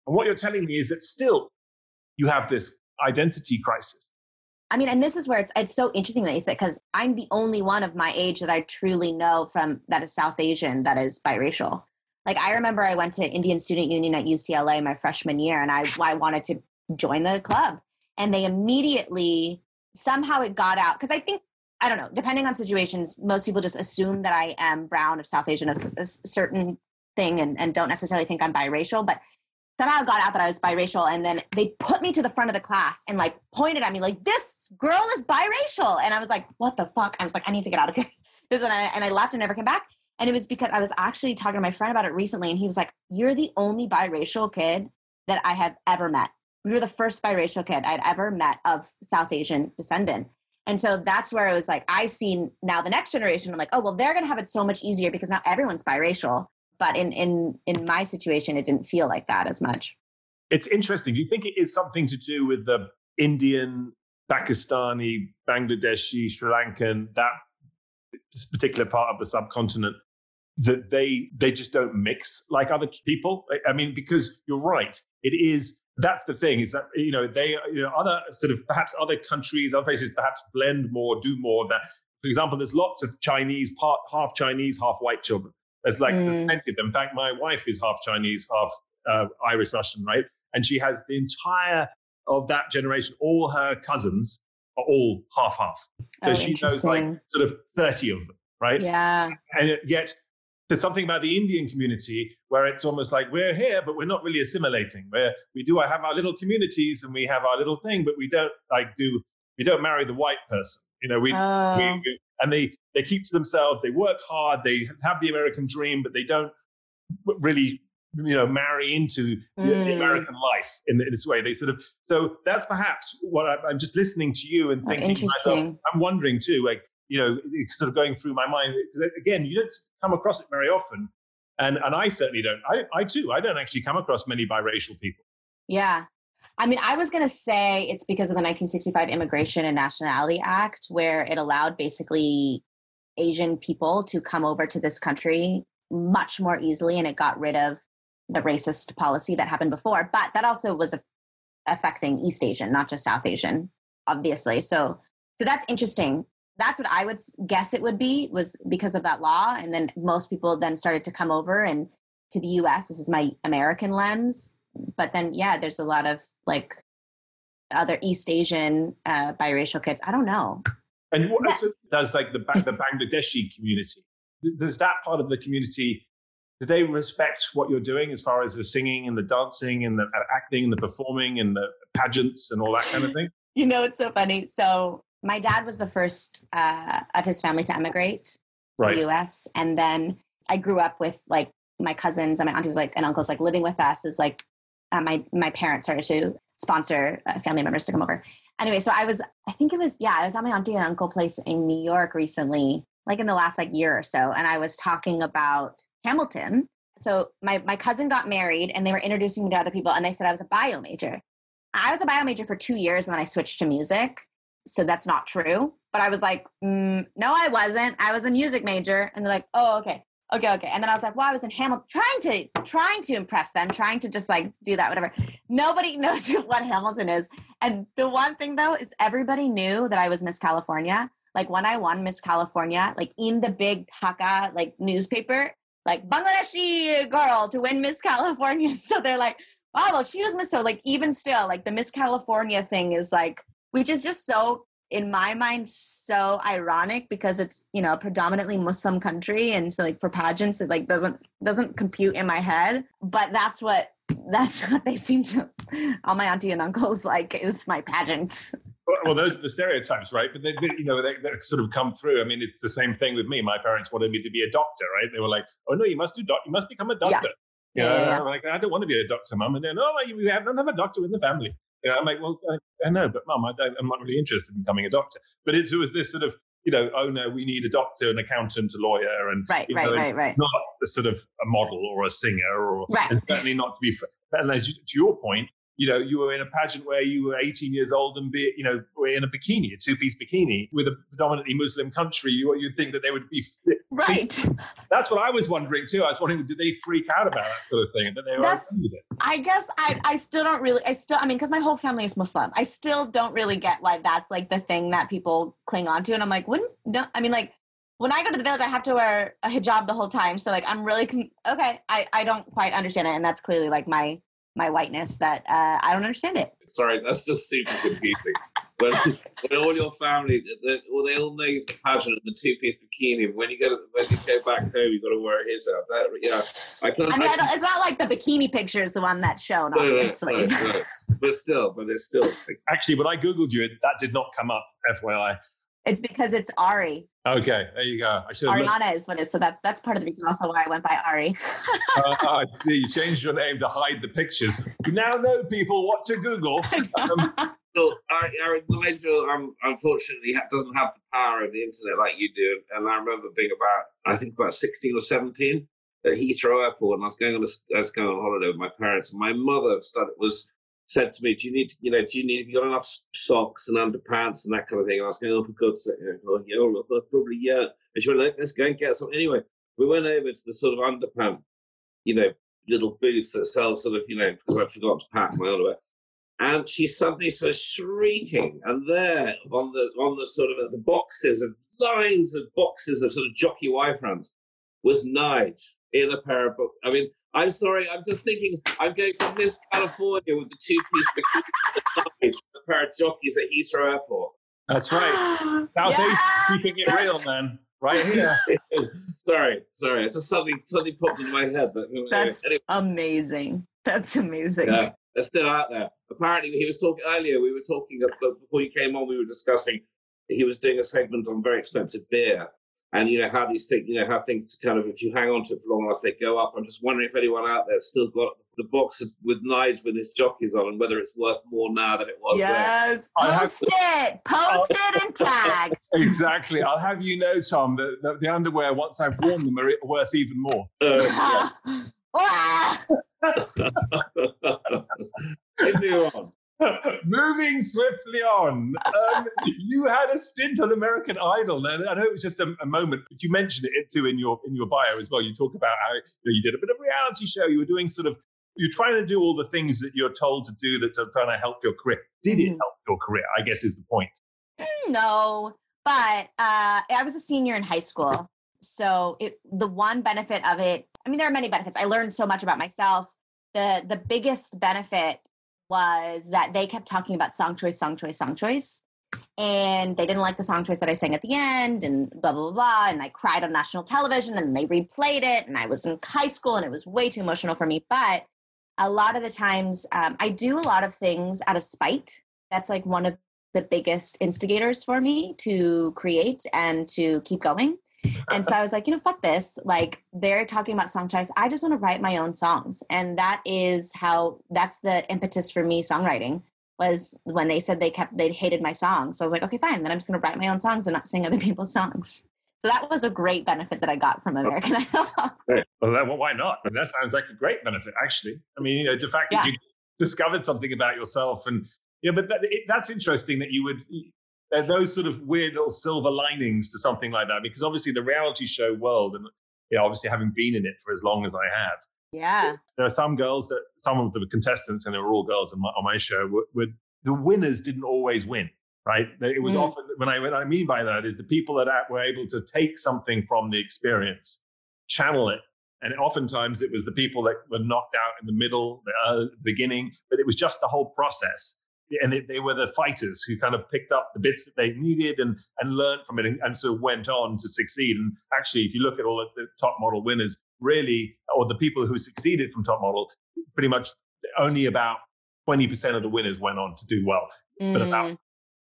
and what you're telling me is that still you have this identity crisis. I mean, and this is where it's it's so interesting that you said because I'm the only one of my age that I truly know from that is South Asian that is biracial. Like I remember I went to Indian Student Union at UCLA my freshman year, and I I wanted to join the club, and they immediately somehow it got out because I think I don't know. Depending on situations, most people just assume that I am brown of South Asian of a certain thing, and and don't necessarily think I'm biracial. But somehow got out that I was biracial. And then they put me to the front of the class and like pointed at me like, this girl is biracial. And I was like, what the fuck? I was like, I need to get out of here. and, I, and I left and never came back. And it was because I was actually talking to my friend about it recently. And he was like, you're the only biracial kid that I have ever met. You were the first biracial kid I'd ever met of South Asian descendant. And so that's where it was like, I see now the next generation. I'm like, oh, well, they're going to have it so much easier because now everyone's biracial but in in in my situation it didn't feel like that as much. It's interesting. Do you think it is something to do with the indian pakistani bangladeshi sri lankan that particular part of the subcontinent that they they just don't mix like other people? I mean because you're right. It is that's the thing is that you know they you know other sort of perhaps other countries other places perhaps blend more do more that for example there's lots of chinese part half chinese half white children there's like mm. them in fact my wife is half chinese half uh, irish russian right and she has the entire of that generation all her cousins are all half half so oh, she knows like sort of 30 of them right yeah and yet there's something about the Indian community where it's almost like we're here, but we're not really assimilating. Where we do have our little communities and we have our little thing, but we don't like do we don't marry the white person. You know, we, oh. we, we and they they keep to themselves. They work hard. They have the American dream, but they don't really you know marry into mm. the, American life in, in, this way. They sort of so that's perhaps what I, am just listening to you and thinking. Oh, myself, I'm wondering too, like you know, sort of going through my mind. Because again, you don't come across it very often. And, and I certainly don't. I, I too, I don't actually come across many biracial people. Yeah. I mean, I was going to say it's because of the 1965 Immigration and Nationality Act, where it allowed basically Asian people to come over to this country much more easily, and it got rid of the racist policy that happened before. But that also was affecting East Asian, not just South Asian, obviously. So, so that's interesting that's what I would guess it would be was because of that law. And then most people then started to come over and to the US. This is my American lens. But then, yeah, there's a lot of like other East Asian uh, biracial kids. I don't know. And what yeah. does like the, the Bangladeshi community? Does that part of the community, do they respect what you're doing as far as the singing and the dancing and the acting and the performing and the pageants and all that kind of thing? You know, it's so funny. So my dad was the first uh, of his family to emigrate to right. the U.S. And then I grew up with like my cousins and my aunties, like and uncles, like living with us. Is like uh, my my parents started to sponsor uh, family members to come over. Anyway, so I was, I think it was, yeah, I was at my auntie and uncle place in New York recently, like in the last like year or so, and I was talking about Hamilton. So my my cousin got married, and they were introducing me to other people, and they said I was a bio major. I was a bio major for two years, and then I switched to music so that's not true. But I was like, mm, no, I wasn't. I was a music major. And they're like, oh, okay. Okay, okay. And then I was like, well, I was in Hamilton, trying to trying to impress them, trying to just like do that, whatever. Nobody knows what Hamilton is. And the one thing though is everybody knew that I was Miss California. Like when I won Miss California, like in the big Dhaka like newspaper, like Bangladeshi girl to win Miss California. So they're like, wow, well, she was Miss. So like even still, like the Miss California thing is like which is just so in my mind so ironic because it's you know a predominantly muslim country and so like for pageants it like doesn't doesn't compute in my head but that's what that's what they seem to all my auntie and uncles like is my pageant well, those are the stereotypes, right? But they, they you know, they, they, sort of come through. I mean, it's the same thing with me. My parents wanted me to be a doctor, right? They were like, "Oh no, you must do doc. You must become a doctor." Yeah. You know, yeah. like, I don't want to be a doctor, mum. And then, oh, we have, don't have a doctor in the family. You know, I'm like, well, I, I know, but mum, I don't, I'm not really interested in becoming a doctor. But it was this sort of, you know, oh no, we need a doctor, an accountant, a lawyer, and right, know, right, right. Not a sort of a model or a singer, or right. and certainly not to be. And as you, to your point, you know, you were in a pageant where you were 18 years old and be, you know, were in a bikini, a two-piece bikini with a predominantly Muslim country. You, you'd think that they would be right. That's what I was wondering too. I was wondering, did they freak out about that sort of thing? And then they were That's, I guess I, I still don't really, I still, I mean, because my whole family is Muslim. I still don't really get why that's like the thing that people cling on to. And I'm like, wouldn't, no, I mean, like, when I go to the village, I have to wear a hijab the whole time. So like, I'm really con- okay. I I don't quite understand it, and that's clearly like my my whiteness that uh, I don't understand it. Sorry, that's just super confusing. when, when all your family, they, well, they all know you're passionate in the two-piece bikini. When you go when you go back home, you've got to wear a hijab. That, yeah, I can. I mean, I I it's not like the bikini picture is the one that's shown, obviously. No, no, no, but still, but it's still. Actually, when I googled you, that did not come up. FYI. It's because it's Ari. Okay, there you go. I should Ariana looked. is what it is. So that's that's part of the reason also why I went by Ari. uh, I see. You changed your name to hide the pictures. You now know people what to Google. Um, so, Ari, Nigel, um, unfortunately, doesn't have the power of the internet like you do. And I remember being about, I think about 16 or 17 at Heathrow Airport, and I was going on a, I was going on holiday with my parents. And my mother started, was said to me, "Do you need, you know, do you need, have you got enough socks and underpants and that kind of thing?" And I was going, "Oh, for God's sake!" Oh, yeah, oh, probably yeah. And she went, "Let's go and get some." Anyway, we went over to the sort of underpants, you know, little booth that sells sort of, you know, because I forgot to pack my underwear. and she suddenly starts shrieking. And there, on the on the sort of the boxes of lines of boxes of sort of jockey Y-fronts, was Nige in a pair of. I mean, I'm sorry, I'm just thinking I'm going from Miss California with the two piece bikini, a pair of jockeys at Heathrow Airport. That's right. South Yes! keeping it real, man. Right here. sorry, sorry. It just suddenly suddenly popped into my head. But anyway, That's anyway, amazing. That's amazing. yeah, they're still out there. Apparently, he was talking earlier. We were talking uh, about, before you came on. We were discussing. He was doing a segment on very expensive beer, and you know how these things, you know how things kind of, if you hang on to it for long enough, they go up. I'm just wondering if anyone out there still got the box with knives with his jockeys on, and whether it's worth more now than it was then. yes. I have Post it. Post it and tag. Exactly. I'll have you know, Tom, that, that the underwear, once I've worn them, are worth even more. Uh, continue on. Moving swiftly on, um, you had a stint on American Idol. And I know it was just a, a moment, but you mentioned it too in your in your bio as well. You talk about how you, know, you did a bit of reality show. You were doing sort of you're trying to do all the things that you're told to do that are trying to help your career. Did it Mhm. help your career? I guess is the point. no, but uh, I was a senior in high school. So it, the one benefit of it, I mean, there are many benefits. I learned so much about myself. The the biggest benefit was that they kept talking about song choice, song choice, song choice. And they didn't like the song choice that I sang at the end and blah, blah, blah, blah. And I cried on national television and they replayed it. And I was in high school and it was way too emotional for me. But a lot of the times, um, I do a lot of things out of spite. That's like one of the biggest instigators for me to create and to keep going. And so I was like, you know, fuck this. Like they're talking about song choice. I just want to write my own songs. And that is how that's the impetus for me songwriting was when they said they kept they hated my songs. So I was like, okay, fine, then I'm just gonna write my own songs and not sing other people's songs. So that was a great benefit that I got from oh. American Idol. Well, well, why not? I mean, that sounds like a great benefit, actually. I mean, you know, the fact that Yeah. you discovered something about yourself, and yeah, but that, it, that's interesting that you would. There are those sort of weird little silver linings to something like that, because obviously the reality show world, and you know, obviously having been in it for as long as I have, yeah. there are some girls that some of the contestants, and they were all girls on my, on my show, were, were the winners didn't always win. Right? It was Mm. often when I what I mean by that is the people that were able to take something from the experience, channel it, and oftentimes it was the people that were knocked out in the middle, the uh, beginning, but it was just the whole process. And it, they were the fighters who kind of picked up the bits that they needed and and learned from it, and, and so went on to succeed. And actually, if you look at all of the top model winners, really, or the people who succeeded from top model, pretty much only about twenty percent of the winners went on to do well. But about Mm,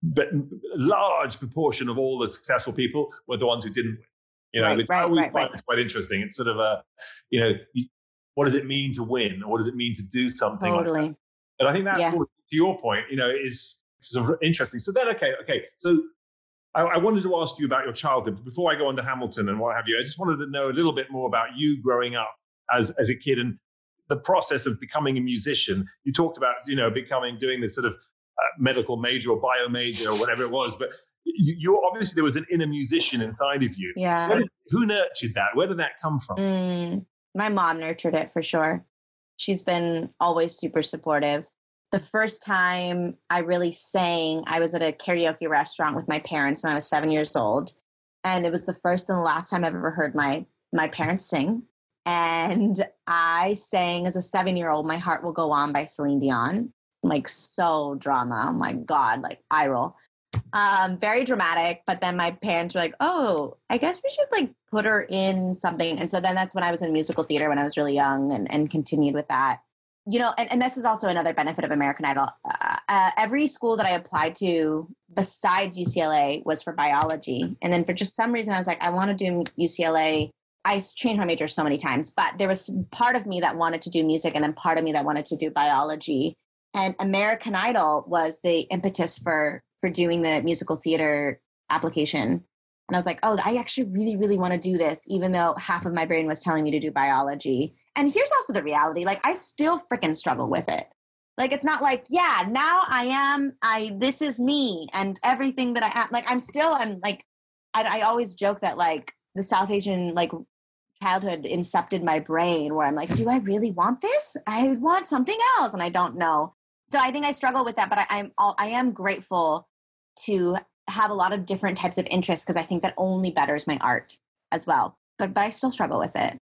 but a large proportion of all the successful people were the ones who didn't win. You know, Right, right, always right, find right. is quite interesting. It's sort of a, you know, what does it mean to win? Or what does it mean to do something? Like But I think that, Yeah. to your point, you know, is sort of interesting. So then, okay, okay. So I, I wanted to ask you about your childhood. Before I go on to Hamilton and what have you, I just wanted to know a little bit more about you growing up as, as a kid and the process of becoming a musician. You talked about, you know, becoming, doing this sort of uh, medical major or bio major or whatever it was. But you, you obviously, there was an inner musician inside of you. Yeah. Did, who nurtured that? Where did that come from? Mm, my mom nurtured it for sure. She's been always super supportive. The first time I really sang, I was at a karaoke restaurant with my parents when I was seven years old. And it was the first and the last time I've ever heard my my parents sing. And I sang as a seven year old, My Heart Will Go On by Celine Dion. Like so drama. Oh my God, like eye roll um very dramatic but then my parents were like oh i guess we should like put her in something. And so then that's when i was in musical theater when i was really young and, and continued with that. You know and, and this is also another benefit of american idol. Uh, uh, every school that i applied to besides ucla was for biology. And then for just some reason i was like i want to do ucla I changed my major so many times but there was part of me that wanted to do music and then part of me that wanted to do biology. And american idol was the impetus for for doing the musical theater application. And i was like oh i actually really really want to do this even though half of my brain was telling me to do biology. And here's also the reality like i still freaking struggle with it. Like it's not like yeah now i am i this is me and everything that i am like i'm still i'm like i, I always joke that like the south asian like childhood incepted my brain where i'm like do i really want this? I want something else and i don't know. So I think I struggle with that, but I, I'm all, I am grateful to have a lot of different types of interests because I think that only betters my art as well. But but I still struggle with it.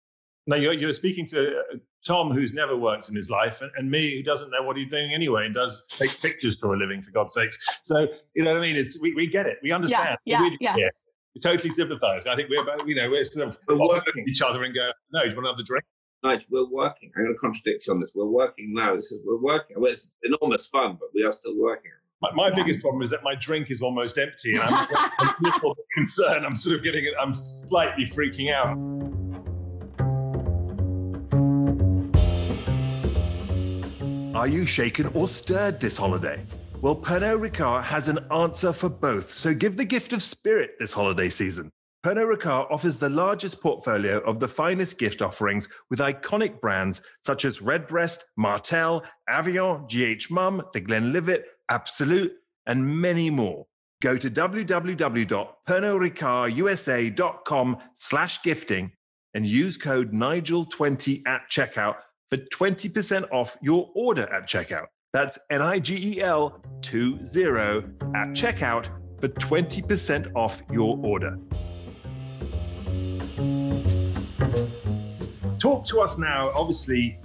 Now you're, you're speaking to uh, Tom, who's never worked in his life, and, and, me, who doesn't know what he's doing anyway, and does take pictures for a living, for God's sakes. So you know what I mean? It's we, we get it, we understand. Yeah, yeah, yeah. yeah. We totally sympathise. I think we're both, you know, we're sort of we're working each other and go, no, do you want another drink? Nigel, we're working. I'm going to contradict you on this. We're working now. This is, we're working. Well, it's enormous fun, but we are still working. My, my yeah. biggest problem is that my drink is almost empty, and I'm, I'm a little concerned. I'm sort of getting, it, I'm slightly freaking out. Are you shaken or stirred this holiday? Well, Pernod Ricard has an answer for both, so give the gift of spirit this holiday season. Pernod Ricard offers the largest portfolio of the finest gift offerings with iconic brands such as Redbreast, Martell, Avion, GH Mumm, The Glenlivet, Absolut, and many more. Go to www.pernodricardusa.com slash gifting and use code NIGEL20 at checkout for 20% off your order at checkout. That's N-I-G-E-L 20 at checkout for 20% off your order. Talk to us now. Obviously,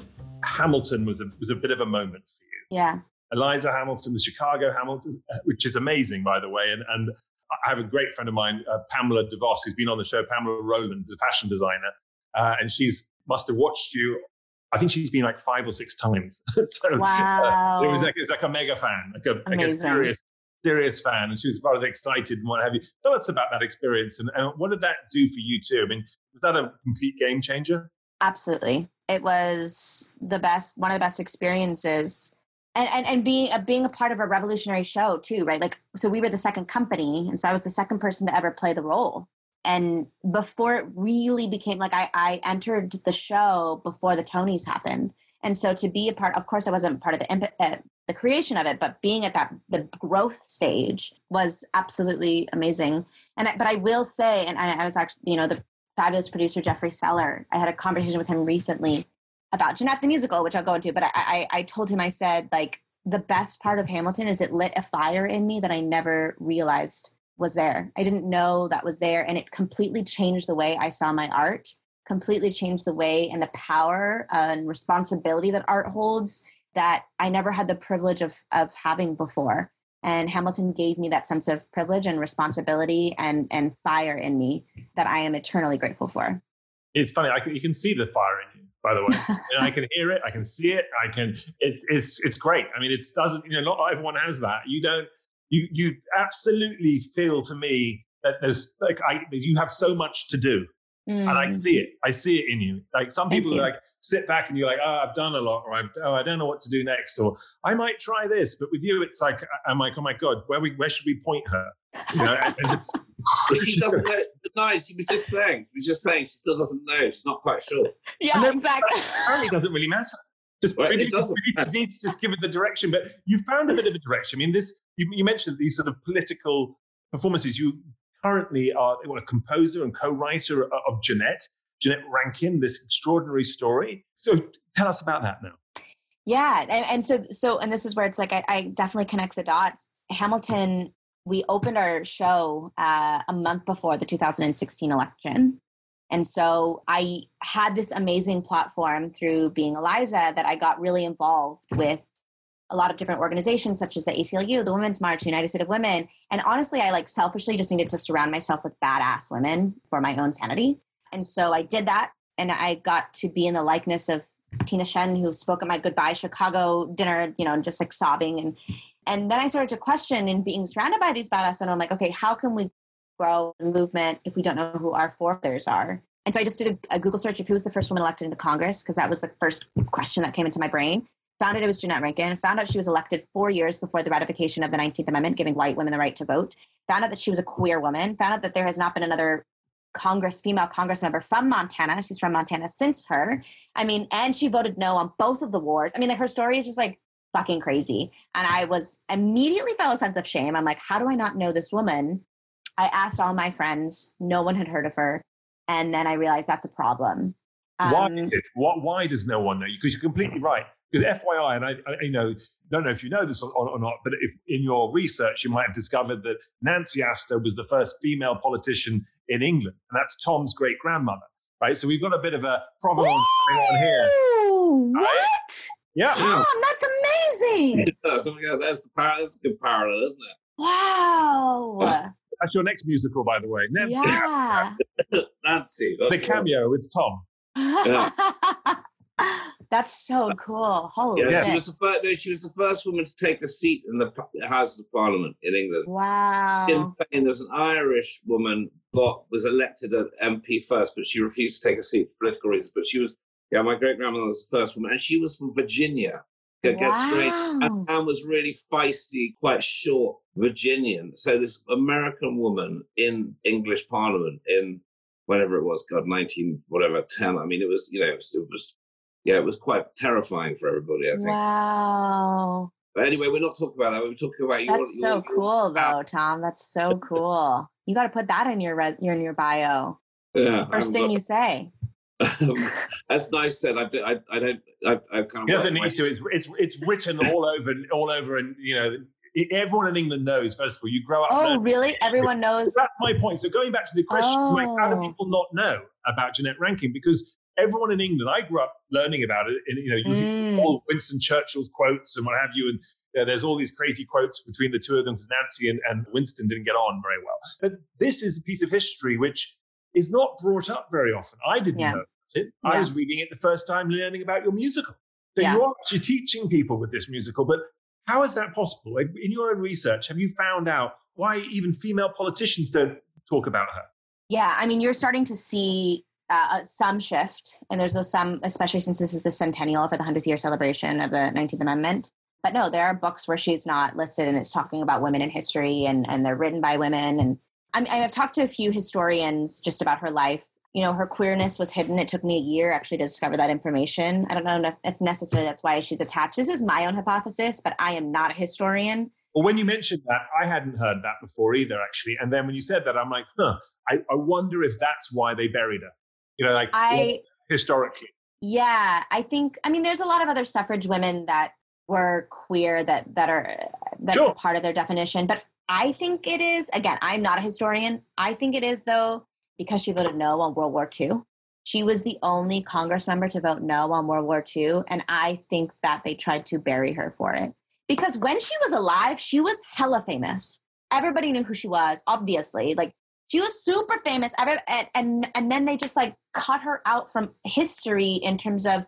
Hamilton was a, was a bit of a moment for you. Yeah. Eliza Hamilton, the Chicago Hamilton, uh, which is amazing, by the way. And, and I have a great friend of mine, uh, Pamela DeVos, who's been on the show, Pamela Roland, the fashion designer. Uh, and she's must have watched you. I think she's been like five or six times. so wow. Uh, it was like, it's like a mega fan, like a, like a serious, serious fan. And she was rather excited and what have you. Tell us about that experience and, and what did that do for you too? I mean, was that a complete game changer? Absolutely. It was the best, one of the best experiences and and, and being a, being a part of a revolutionary show too right? Like so we were the second company and so i was the second person to ever play the role. And before it really became like i i entered the show before the tonys happened. And so to be a part of course i wasn't part of the uh, the creation of it but being at that the growth stage was absolutely amazing. And but i will say and i, I was actually you know the fabulous producer jeffrey seller i had a conversation with him recently about Jeanette the musical, which I'll go into. But I, I, I told him, I said, like, the best part of Hamilton is it lit a fire in me that I never realized was there. I didn't know that was there. And it completely changed the way I saw my art, completely changed the way and the power and responsibility that art holds that I never had the privilege of, of having before. And Hamilton gave me that sense of privilege and responsibility and, and fire in me that I am eternally grateful for. It's funny, I can, you can see the fire in by the way. and I can hear it, I can see it, I can. It's it's it's great. I mean, it doesn't. You know, not everyone has that. You don't. You you absolutely feel to me that there's like I you have so much to do, mm. and I mm. see it. I see it in you. Like some people are like sit back and you're like, oh, I've done a lot, or oh, I don't know what to do next, or I might try this. But with you, it's like uh, I'm like, oh my god, where we where should we point her? You know, she doesn't know. No, she was just saying. She was just saying. She still doesn't know. She's not quite sure. Yeah, exactly. Apparently, doesn't really matter. Just well, it doesn't. need to just give it the direction. But you found a bit of a direction. I mean, this you, you mentioned these sort of political performances. You currently are a composer and co-writer of Jeanette, Jeanette Rankin, this extraordinary story. So tell us about that now. Yeah, and, and so so, and this is where it's like I, I definitely connect the dots. Hamilton we opened our show uh, a month before the 2016 election. And so I had this amazing platform through being Eliza that I got really involved with a lot of different organizations such as the ACLU, the Women's March, United States of Women. And honestly, I like selfishly just needed to surround myself with badass women for my own sanity. And so I did that and I got to be in the likeness of Tina Tchen, who spoke at my goodbye Chicago dinner, you know, just like sobbing. And and then I started to question and being surrounded by these badass, and I'm like, okay, how can we grow a movement if we don't know who our forefathers are? And so I just did a, a Google search of who was the first woman elected into Congress, because that was the first question that came into my brain. Found out it was Jeanette Rankin. Found out she was elected four years before the ratification of the 19th Amendment, giving white women the right to vote. Found out that she was a queer woman. Found out that there has not been another Congress female Congress member from Montana. She's from Montana since her. I mean, and she voted no on both of the wars. I mean, like her story is just like fucking crazy. And I was immediately felt a sense of shame. I'm like, how do I not know this woman? I asked all my friends. No one had heard of her. And then I realized that's a problem. Um, why is it? What, why does no one know? Because you're completely right. Because FYI, and I, I, you know, don't know if you know this or, or, not, but if in your research you might have discovered that Nancy Astor was the first female politician in England, and that's Tom's great grandmother, right? So we've got a bit of a provenance going on here. What? Right? Yeah. Tom, that's amazing. yeah, oh that's the par- that's a good parallel, isn't it? Wow. That's your next musical, by the way. Nancy. Yeah. Nancy. The cameo with Tom. That's so cool. Holy Yeah, she was the first. No, she was the first woman to take a seat in the pa- Houses of Parliament in England. Wow. In Spain, there's an Irish woman got was elected an MP first, but she refused to take a seat for political reasons. But she was, yeah, my great grandmother was the first woman, and she was from Virginia. Get, straight, and, and was really feisty, quite short Virginian. So this American woman in English Parliament in whenever it was, God, nineteen whatever ten. I mean, it was, you know, it was, it was yeah, it was quite terrifying for everybody. I think. Wow. But anyway, we're not talking about that. We're talking about you. That's so cool though, Tom. That's so cool. You got to put that in your re- your in your bio. Yeah, First I'm thing not- you say. As nice said. I, do- I, I don't. I, I kind of. He work doesn't for to. It's, it's it's written all over all over, and you know, everyone in England knows. First of all, you grow up. Oh, really? Everyone knows. That's my point. So going back to the question, like, how do Oh. people not know about Jeanette Rankin? Because everyone in England, I grew up learning about it. And you know, you Mm. all Winston Churchill's quotes and what have you, and uh, there's all these crazy quotes between the two of them because Nancy and, and Winston didn't get on very well. But this is a piece of history which is not brought up very often. I didn't Yeah. know about it. I was reading it the first time, learning about your musical. So Yeah. you are actually teaching people with this musical, but how is that possible? In your own research, have you found out why even female politicians don't talk about her? Yeah, I mean, you're starting to see uh, some shift, and there's some, especially since this is the centennial for the 100th year celebration of the 19th Amendment. But no, there are books where she's not listed, and it's talking about women in history, and and they're written by women. And I mean, I've talked to a few historians just about her life. You know, her queerness was hidden. It took me a year actually to discover that information. I don't know if, necessarily that's why she's attached. This is my own hypothesis, but I am not a historian. Well, when you mentioned that, I hadn't heard that before either, actually. And then when you said that, I'm like, huh, I, I wonder if that's why they buried her. You know, like I historically. Yeah, I think. I mean, there's a lot of other suffrage women that were queer that that are that's Sure. part of their definition. But I think it is. Again, I'm not a historian. I think it is though because she voted no on World War II. She was the only Congress member to vote no on World War II, and I think that they tried to bury her for it because when she was alive, she was hella famous. Everybody knew who she was, obviously. Like she was super famous, every, and, and and then they just like cut her out from history in terms of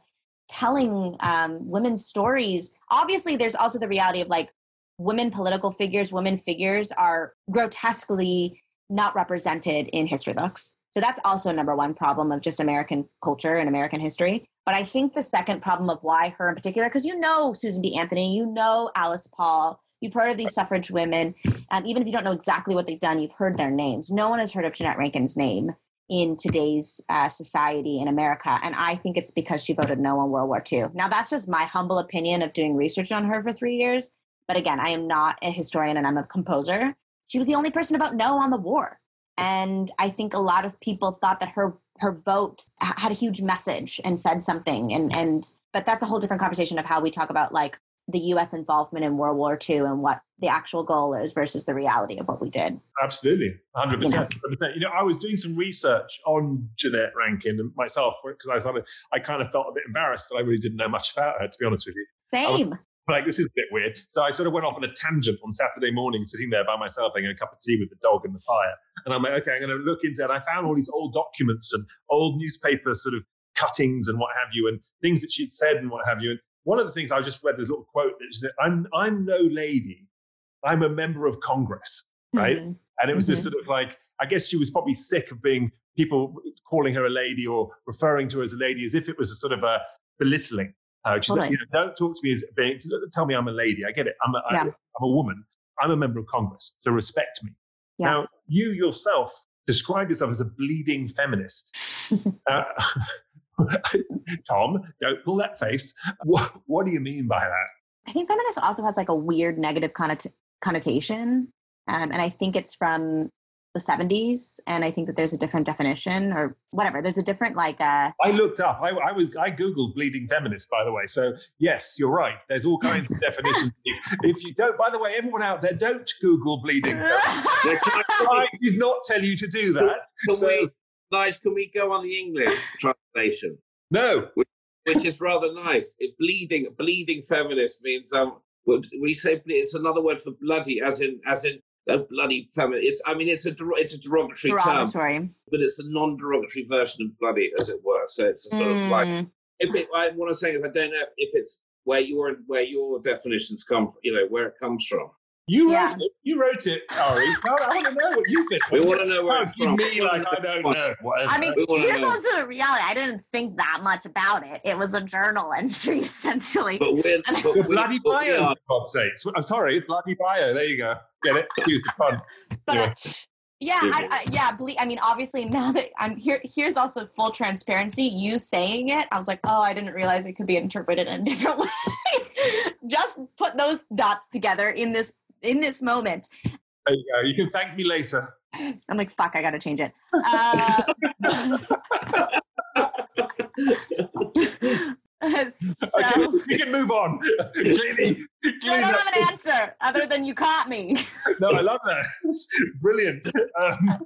telling um, women's stories. Obviously, there's also the reality of like women political figures, women figures are grotesquely not represented in history books. So that's also number one problem of just American culture and American history. But I think the second problem of why her in particular, because you know Susan B. Anthony, you know Alice Paul, you've heard of these suffrage women. Um, even if you don't know exactly what they've done, you've heard their names. No one has heard of Jeanette Rankin's name in today's uh, society in America. And I think it's because she voted no on World War II. Now, that's just my humble opinion of doing research on her for three years. But again, I am not a historian and I'm a composer. She was the only person about no on the war. And I think a lot of people thought that her her vote had a huge message and said something. And and but that's a whole different conversation of how we talk about like the U.S. involvement in World War II and what the actual goal is versus the reality of what we did. Absolutely, 100%. You know. 100%. You know, I was doing some research on Jeanette Rankin and myself because I sort of, I kind of felt a bit embarrassed that I really didn't know much about her, to be honest with you. Same. like this is a bit weird. So I sort of went off on a tangent on Saturday morning, sitting there by myself having a cup of tea with the dog and the fire. And I'm like, okay, I'm going to look into it. And I found all these old documents and old newspaper sort of cuttings and what have you, and things that she'd said and what have you. And one of the things I just read this little quote that said, "I'm I'm no lady, I'm a member of Congress." Right? Mhm. And it was this Mhm. sort of like, I guess she was probably sick of being people calling her a lady or referring to her as a lady as if it was a sort of a belittling. Uh, she's like, you know, don't talk to me as being, tell me I'm a lady. I get it. I'm a, I, Yeah. am a woman. I'm a member of Congress. So respect me. Yeah. Now, you yourself describe yourself as a bleeding feminist. uh, Tom, don't pull that face. What, what do you mean by that? I think feminist also has like a weird negative connot- connotation. Um, and I think it's from the 70s and i think that there's a different definition or whatever there's a different like uh I looked up. I, I was I googled bleeding feminist, by the way. So yes, you're right. There's all kinds of definitions. If you don't, by the way, everyone out there, don't Google bleeding. feminist. I- I did not tell you to do that. Can So- we, Nige, can we go on the English translation, No, which is rather nice? It, bleeding, bleeding feminist means um, we say it's another word for bloody, as in as in a bloody feminist. It's I mean it's a it's a derogatory, term, but it's a non-derogatory version of bloody, as it were. So it's a sort of like Mm, if it. I, what I'm saying is I don't know if, if it's where your where your definitions come, from, you know, where it comes from. You wrote Yeah. it. You wrote it, Ari. I, want to know what you think. We want to know where it's from. me like I don't know. Whatever. I mean, here's know. also the reality. I didn't think that much about it. It was a journal entry, essentially. But we're, but we, bloody but we bio, are- for God's sakes. I'm sorry, bloody bio. There you go. Get it? Excuse the pun. but Yeah. uh, yeah, I, I, yeah, ble- I mean, obviously, now that I'm here, here's also full transparency. You saying it, I was like, oh, I didn't realize it could be interpreted in a different way. Just put those dots together in this in this moment. There you go. You can thank me later. I'm like, fuck, I gotta change it. Uh, so, Okay, we can move on. So I don't have an answer other than you caught me. no, I love that. It's Brilliant. Um,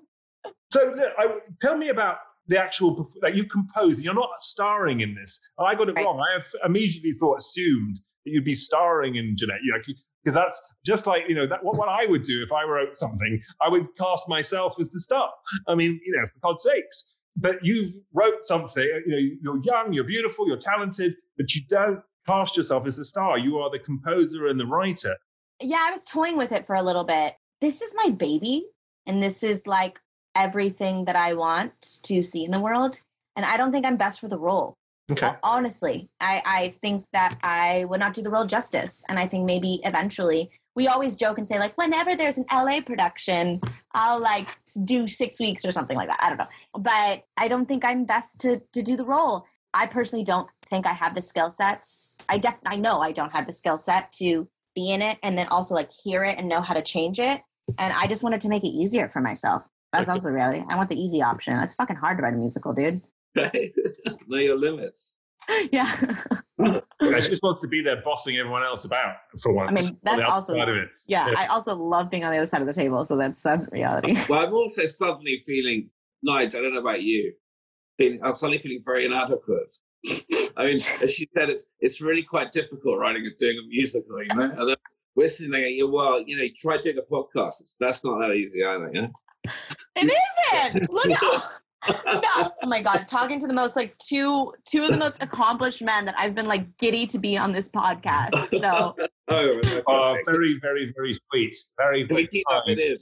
so, look, I, tell me about the actual that you composed. You're not starring in this. I got it Right. wrong. I have immediately thought, assumed that you'd be starring in Jeanette. You know, because that's just like you know that what, what I would do if I wrote something. I would cast myself as the star. I mean, you know, for God's sakes. But you wrote something. You know, you're young, you're beautiful, you're talented, but you don't cast yourself as the star. You are the composer and the writer. yeah, I was toying with it for a little bit. This is my baby, and this is like everything that I want to see in the world. And I don't think I'm best for the role. Okay. Ho- Honestly, I, I think that I would not do the role justice. And I think maybe eventually, we always joke and say, like, whenever there's an LA production, I'll like do six weeks or something like that. I don't know. But I don't think I'm best to, to do the role. I personally don't think I have the skill sets. I def I know I don't have the skill set to be in it and then also like hear it and know how to change it. And I just wanted to make it easier for myself. That's Okay. also reality. I want the easy option. That's fucking hard to write a musical, dude. Know your limits. yeah. Yeah, she just wants to be there bossing everyone else about for once. I mean, that's the also- outside of it. yeah. Yeah. I also love being on the other side of the table. So that's that's reality. Well, I'm also suddenly feeling, Nige, I don't know about you, feeling, I'm suddenly feeling very inadequate. I mean, as she said, it's it's really quite difficult writing and doing a musical, you know. And then we're sitting there, going, well, you know, try doing a podcast. It's, that's not that easy either, you know. It isn't. Look at no. Oh my god, talking to the most like two two of the most accomplished men that I've been like giddy to be on this podcast. So Oh, okay. Uh, very, very, very sweet. Very, Can we very keep that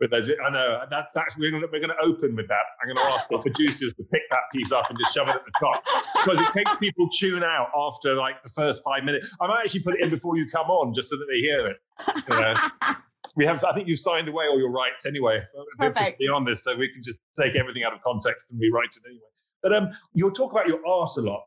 with those. I know that's that's we're gonna we're gonna open with that. I'm gonna ask the producers to pick that piece up and just shove it at the top because it makes people tune out after like the first five minutes. I might actually put it in before you come on just so that they hear it. You know? we have. I think you've signed away all your rights anyway. Perfect. beyond this, so we can just take everything out of context and rewrite it anyway. But um, you'll talk about your art a lot,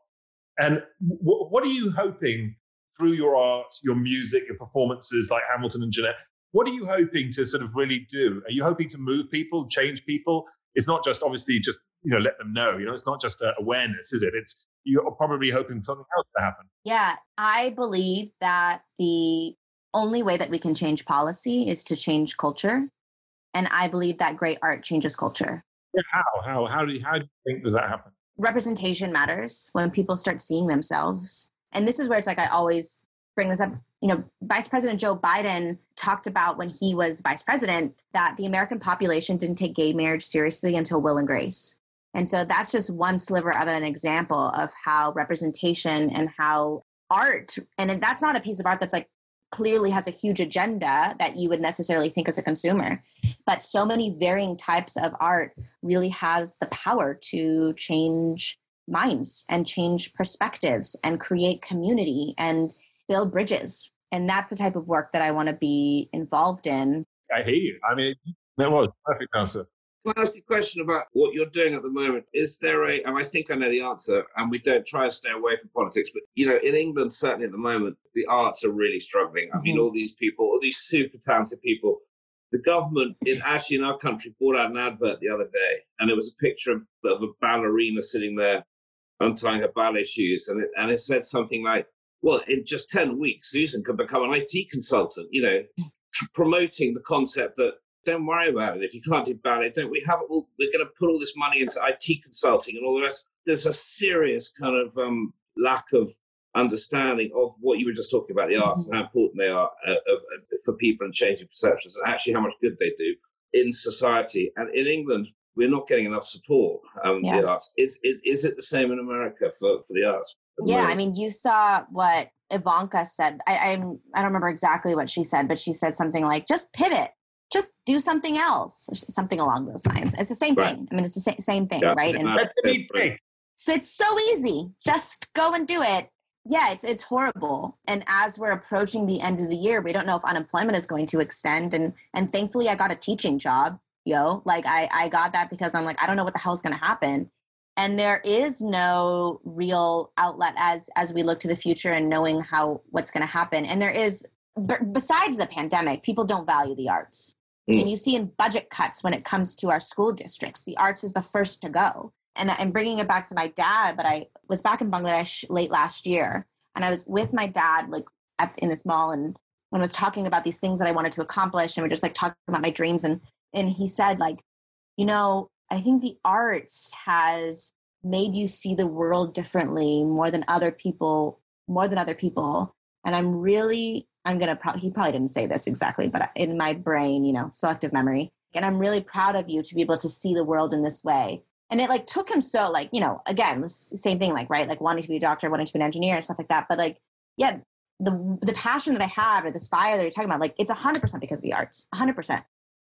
and w- what are you hoping through your art, your music, your performances, like Hamilton and Jeanette? What are you hoping to sort of really do? Are you hoping to move people, change people? It's not just obviously just you know let them know. You know, it's not just uh, awareness, is it? It's you're probably hoping for something else to happen. Yeah, I believe that the only way that we can change policy is to change culture. And I believe that great art changes culture. Yeah, how how how do you, how do you think does that happen? Representation matters when people start seeing themselves. And this is where it's like I always bring this up. You know, Vice President Joe Biden talked about when he was vice president that the American population didn't take gay marriage seriously until Will and Grace. And so that's just one sliver of an example of how representation and how art, and that's not a piece of art that's like clearly has a huge agenda that you would necessarily think as a consumer. But so many varying types of art really has the power to change minds and change perspectives and create community and build bridges. And that's the type of work that I want to be involved in. I hear you. I mean, that was perfect answer. Can I ask you a question about what you're doing at the moment? Is there a, and I think I know the answer, and we don't try and stay away from politics, but you know, in England, certainly at the moment, the arts are really struggling. I mean, Mhm. all these people, all these super talented people the government in actually in our country brought out an advert the other day, and it was a picture of, of a ballerina sitting there untying her ballet shoes, and it, and it said something like, "Well, in just ten weeks, Susan can become an IT consultant." You know, tr- promoting the concept that don't worry about it if you can't do ballet. Don't we have? All, we're going to put all this money into IT consulting and all the rest. There's a serious kind of um, lack of understanding of what you were just talking about the arts and how important they are uh, uh, for people and changing perceptions and actually how much good they do in society. And in England, we're not getting enough support um, Yeah. the arts. Is, is, is it the same in America for, for the arts? the Yeah, I mean, you saw what Ivanka said. I, I'm I don't remember exactly what she said, but she said something like, "Just pivot, just do something else," or something along those lines. It's the same Right. thing. I mean, it's the sa- same thing, Yeah, right? I And think Let them eat cake. so it's so easy. Just go and do it. Yeah, it's it's horrible. And as we're approaching the end of the year, we don't know if unemployment is going to extend. And and thankfully, I got a teaching job. Yo, like I I got that because I'm like I don't know what the hell's going to happen. And there is no real outlet as as we look to the future and knowing how what's going to happen. And there is b- besides the pandemic, people don't value the arts. Mm. And you see in budget cuts when it comes to our school districts, the arts is the first to go and I'm bringing it back to my dad, but I was back in Bangladesh late last year, and I was with my dad like at, in this mall, and when I was talking about these things that I wanted to accomplish, and we're just like talking about my dreams, and and he said like, you know, I think the arts has made you see the world differently more than other people, more than other people, and I'm really I'm gonna pro- he probably didn't say this exactly, but in my brain, you know, selective memory, and I'm really proud of you to be able to see the world in this way. And it like took him so like you know again this same thing like right like wanting to be a doctor wanting to be an engineer and stuff like that. But like yeah the the passion that i have or this fire that you're talking about like it's 100% because of the arts 100%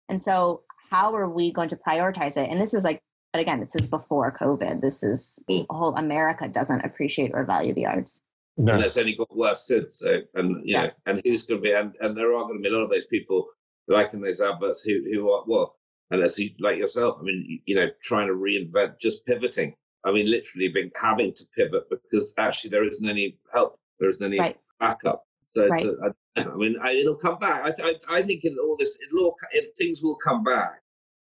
and so how are we going to prioritize it? And this is like but again this is before covid. This is Mm. whole america doesn't appreciate or value the arts No. and it's only got worse since. So, and you Yeah. know, and who's going to be? And, and there are going to be a lot of those people, like in those adverts, who who are well, unless you like yourself. I mean, you, you know, trying to reinvent, just pivoting. I mean, literally being having to pivot because actually there isn't any help, there isn't any Right. backup. So it's a, I, I mean, I, it'll come back. I, th- I, I think in all this, it'll all, it, things will come back.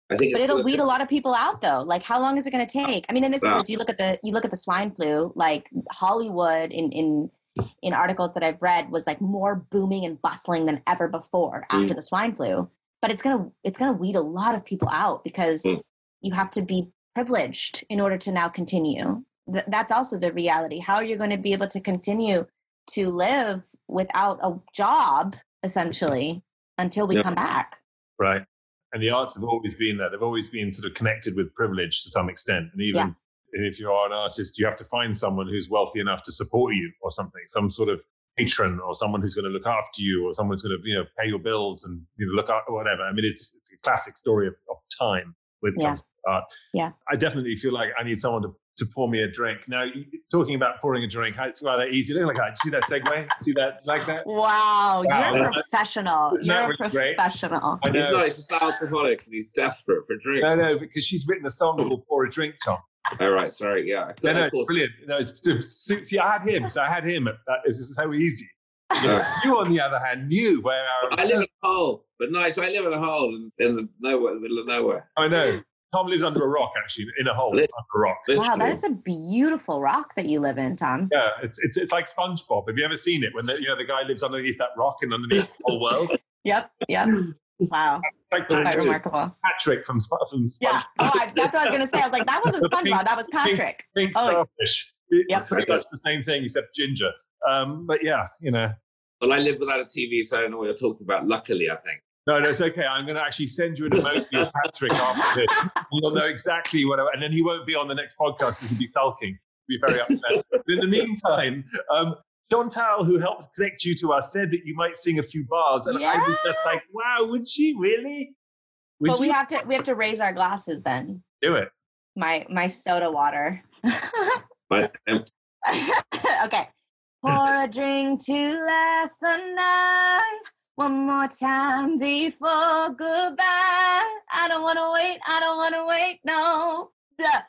I think but it's it'll weed take- a lot of people out though. Like how long is it going to take? I mean and this Yeah. is you look at the you look at the swine flu like hollywood in in in articles that i've read was like more booming and bustling than ever before after the swine flu. But it's going to it's going to weed a lot of people out because Mm. you have to be privileged in order to now continue. Th- that's also the reality. How are you going to be able to continue to live without a job essentially until we come back? Right. And the arts have always been there. They've always been sort of connected with privilege to some extent. And even if you are an artist, you have to find someone who's wealthy enough to support you or something, some sort of patron or someone who's going to look after you or someone's going to, you know, pay your bills and you know, look after whatever. I mean, it's, it's a classic story of, of time with Yeah. art. Yeah. I definitely feel like I need someone to, to pour me a drink. Now, you- talking about pouring a drink, it's rather easy. Look like that. See that segue? See that like that? Wow, Wow. you're a professional. Isn't You're a really great? professional. I He's know. not. He's an alcoholic and he's desperate for a drink. No, no, because she's written a song called "Pour a Drink," Tom. All right, sorry. Yeah, No, no, of it's course. brilliant. No, it's, it's, see, I had him, so I had him. That is so easy. You, Yeah. you, on the other hand, knew where our. I live in a hole, but night I live in a hole in, in the nowhere, the middle of nowhere. I know. Tom lives under a rock, actually, in a hole Lit- under a rock. Wow, that is a beautiful rock that you live in, Tom. Yeah, it's, it's it's like SpongeBob. Have you ever seen it when the, you know the guy lives underneath that rock and underneath the whole world? Yep, yep. Wow, like quite Patrick, remarkable. Patrick from from SpongeBob. Yeah. Oh, I, that's what I was gonna say. I was like, that wasn't SpongeBob. That was Patrick. Pink Oh, starfish. It's Yep. pretty much the same thing except ginger. Um, but yeah, you know. Well, I live without a TV, so I don't know what you're talking about. Luckily, I think. No, no, it's okay. I'm going to actually send you an emoji of Patrick after this. You'll know exactly what, I, and then he won't be on the next podcast because he'll be sulking. He'll be very upset. but in the meantime, um, Chantal, who helped connect you to us, said that you might sing a few bars, and I was just like, "Wow, would she really? Would but you we have to we have to raise our glasses then. do it?" My my soda water. Mine's empty. okay. Pour a drink to last the night. One more time before goodbye. I don't want to wait. I don't want to wait. No. Duh.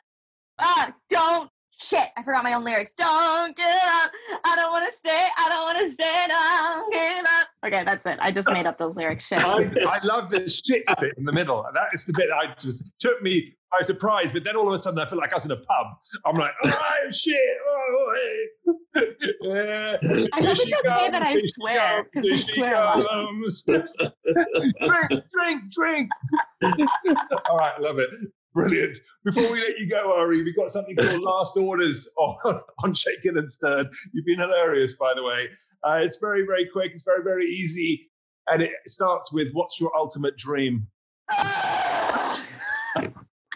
Ah, don't Shit, I forgot my own lyrics. Don't give up. I don't want to stay. I don't want to stay. Don't give up. Okay, that's it. I just made up those lyrics. Shit. I, I love the shit bit in the middle. That is the bit I just took me by surprise. But then all of a sudden, I feel like I was in a pub. I'm like, oh shit! Oh, hey. yeah. I hope it's okay that I swear because I swear a lot. comes. drink, drink, drink. all right, love it. Brilliant. Before we let you go, Ari, we've got something called Last Orders on, on Shaken and Stirred. You've been hilarious, by the way. Uh, it's very, very quick. It's very, very easy. And it starts with What's your ultimate dream?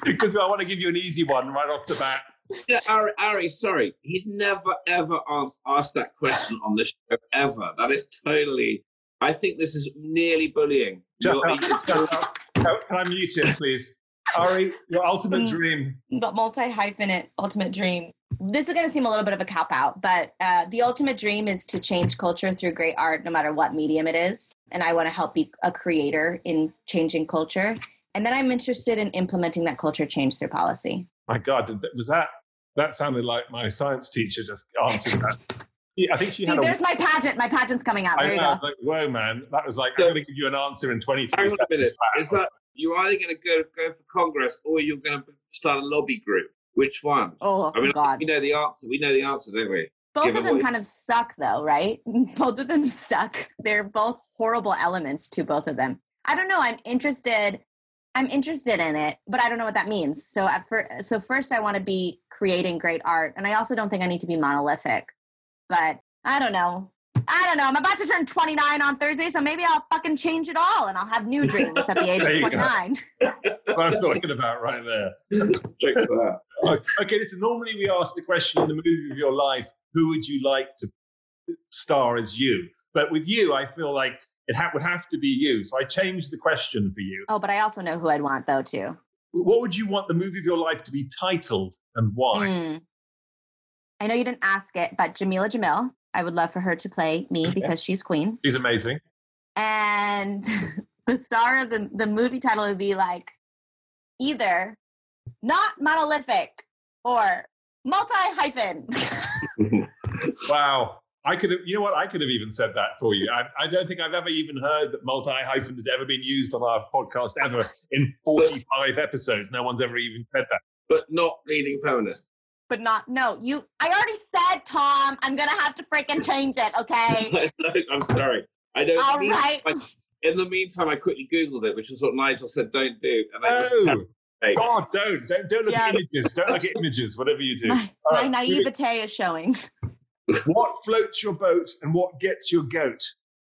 Because I want to give you an easy one right off the bat. Yeah, Ari, Ari, sorry, he's never ever asked, asked that question on the show ever. That is totally. I think this is nearly bullying. Shut You're- up, shut up. Can can I mute him, please? Ari, your ultimate Mm. dream. but multi hyphenate ultimate dream. This is going to seem a little bit of a cop out, but uh, the ultimate dream is to change culture through great art, no matter what medium it is. And I want to help be a creator in changing culture. And then I'm interested in implementing that culture change through policy. My God, did was that? That sounded like my science teacher just answered that. Yeah, I think she See, had a. there's my pageant. My pageant's coming out. I There you know, go. like, whoa, man. That was like, So- I'm going to give you an answer in 23 Hang on seconds. a minute. Is that you're either going to go go for Congress or you're going to start a lobby group? Which one? Oh, I mean, God. we know the answer. We know the answer, don't we? Both give of them away- kind of suck, though, right? Both of them suck. They're both horrible elements to both of them. I don't know. I'm interested. I'm interested in it, but I don't know what that means. So at first, so first, I want to be creating great art, and I also don't think I need to be monolithic. But I don't know. I don't know. I'm about to turn 29 on Thursday, so maybe I'll fucking change it all, and I'll have new dreams at the age of 29. what I'm talking about right there. Check that. Okay, listen, normally we ask the question in the movie of your life, who would you like to star as you? But with you, I feel like it ha- would have to be you. So I changed the question for you. Oh, but I also know who I'd want though too. What would you want the movie of your life to be titled and why? Mm. I know you didn't ask it, but Jameela Jamil, I would love for her to play me because she's queen. She's amazing. And the star of the, the movie title would be like either not monolithic or multi hyphen. Wow. I could have, you know what? I could have even said that for you. I, I don't think I've ever even heard that multi hyphen has ever been used on our podcast ever in 45 episodes. No one's ever even said that. But not leading feminist. but not, no, you, I already said, Tom, I'm going to have to freaking change it, okay? I'm sorry. I don't. All mean- right. I- in the meantime, I quickly googled it, which is what Nigel said don't do, and I just No. tapped God, don't. Don't, don't look at images. Don't look at images, whatever you do. My, my right, naivete is showing. What floats your boat and what gets your goat?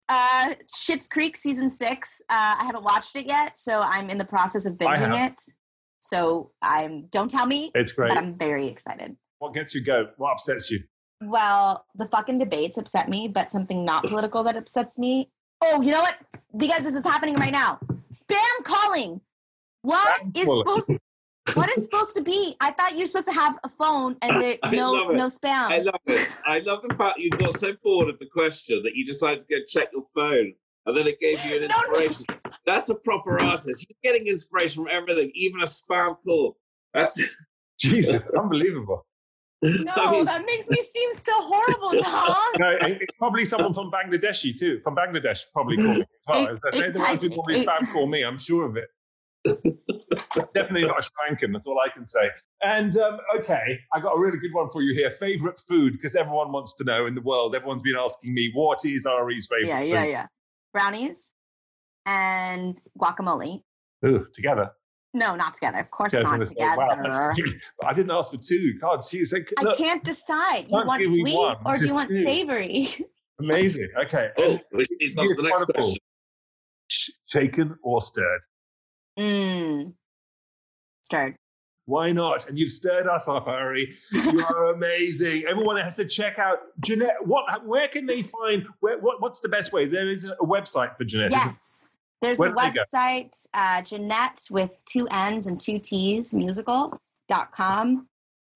Uh, Schitt's Creek season six. Uh, I haven't watched it yet, so I'm in the process of binging it. So I'm don't tell me, It's great. but I'm very excited. What gets your goat? What upsets you? Well, the fucking debates upset me, but something not political that upsets me. Oh, you know what? Because this is happening right now. Spam calling. What Spam is calling. Supposed? What is supposed to be? I thought you're supposed to have a phone and there, no it. no spam. I love it. I love the fact you got so bored of the question that you decided to go check your phone, and then it gave you an inspiration. No, no. inspiration. That's a proper artist. You're getting inspiration from everything, even a spam call. That's Jesus, unbelievable. no, I mean- that makes me seem so horrible, Tom. No, it- it's probably someone from Bangladeshi too. From Bangladesh, probably call me. as well. They're the ones who normally spam call me. I'm sure of it. Definitely not a Shranken. That's all I can say. And um, okay, I got a really good one for you here. Favorite food, because everyone wants to know in the world. Everyone's been asking me what is Ari's favorite. yeah, yeah, yeah. Brownies and guacamole. yeah. Ooh, together. No, not together. Of course Okay, I not gonna say, together. wow, that's cute. I didn't ask for two. God, see, so, I can't decide. You Can't want sweet one, or do you want two. savory? amazing. Okay. oh, And which leads on the next question. shaken or stirred? Mmm. Stirred. Why not? And you've stirred us up, Ari. You are amazing. Everyone has to check out Jeannette. What? Where can they find? Where? What, what's the best way? There is a website for Jeannette. Yes. There's Where a do they go? website, uh, Jeannette with two N's and two T's, musical.com.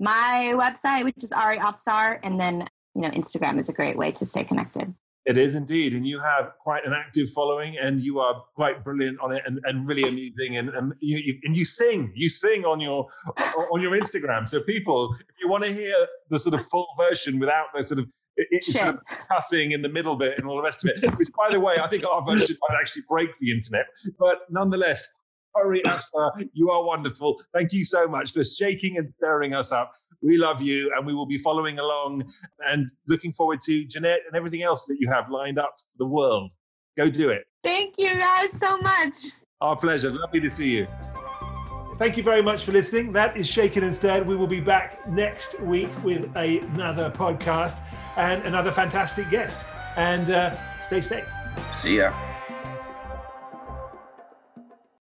My website, which is Ari Afsar, and then, you know, Instagram is a great way to stay connected. It is indeed. And you have quite an active following and you are quite brilliant on it and, and really amusing. And, and, you, you, and you sing, you sing on your, on your Instagram. So people, if you want to hear the sort of full version without the sort of it's sort of cussing in the middle bit and all the rest of it. Which, by the way, I think our version might actually break the internet. But nonetheless, Ari Afsar, you are wonderful. Thank you so much for shaking and stirring us up. We love you, and we will be following along and looking forward to Jeannette and everything else that you have lined up for the world. Go do it. Thank you guys so much. Our pleasure. Lovely to see you. Thank you very much for listening. That is Shaken and Stirred. We will be back next week with another podcast and another fantastic guest. And uh, stay safe. See ya.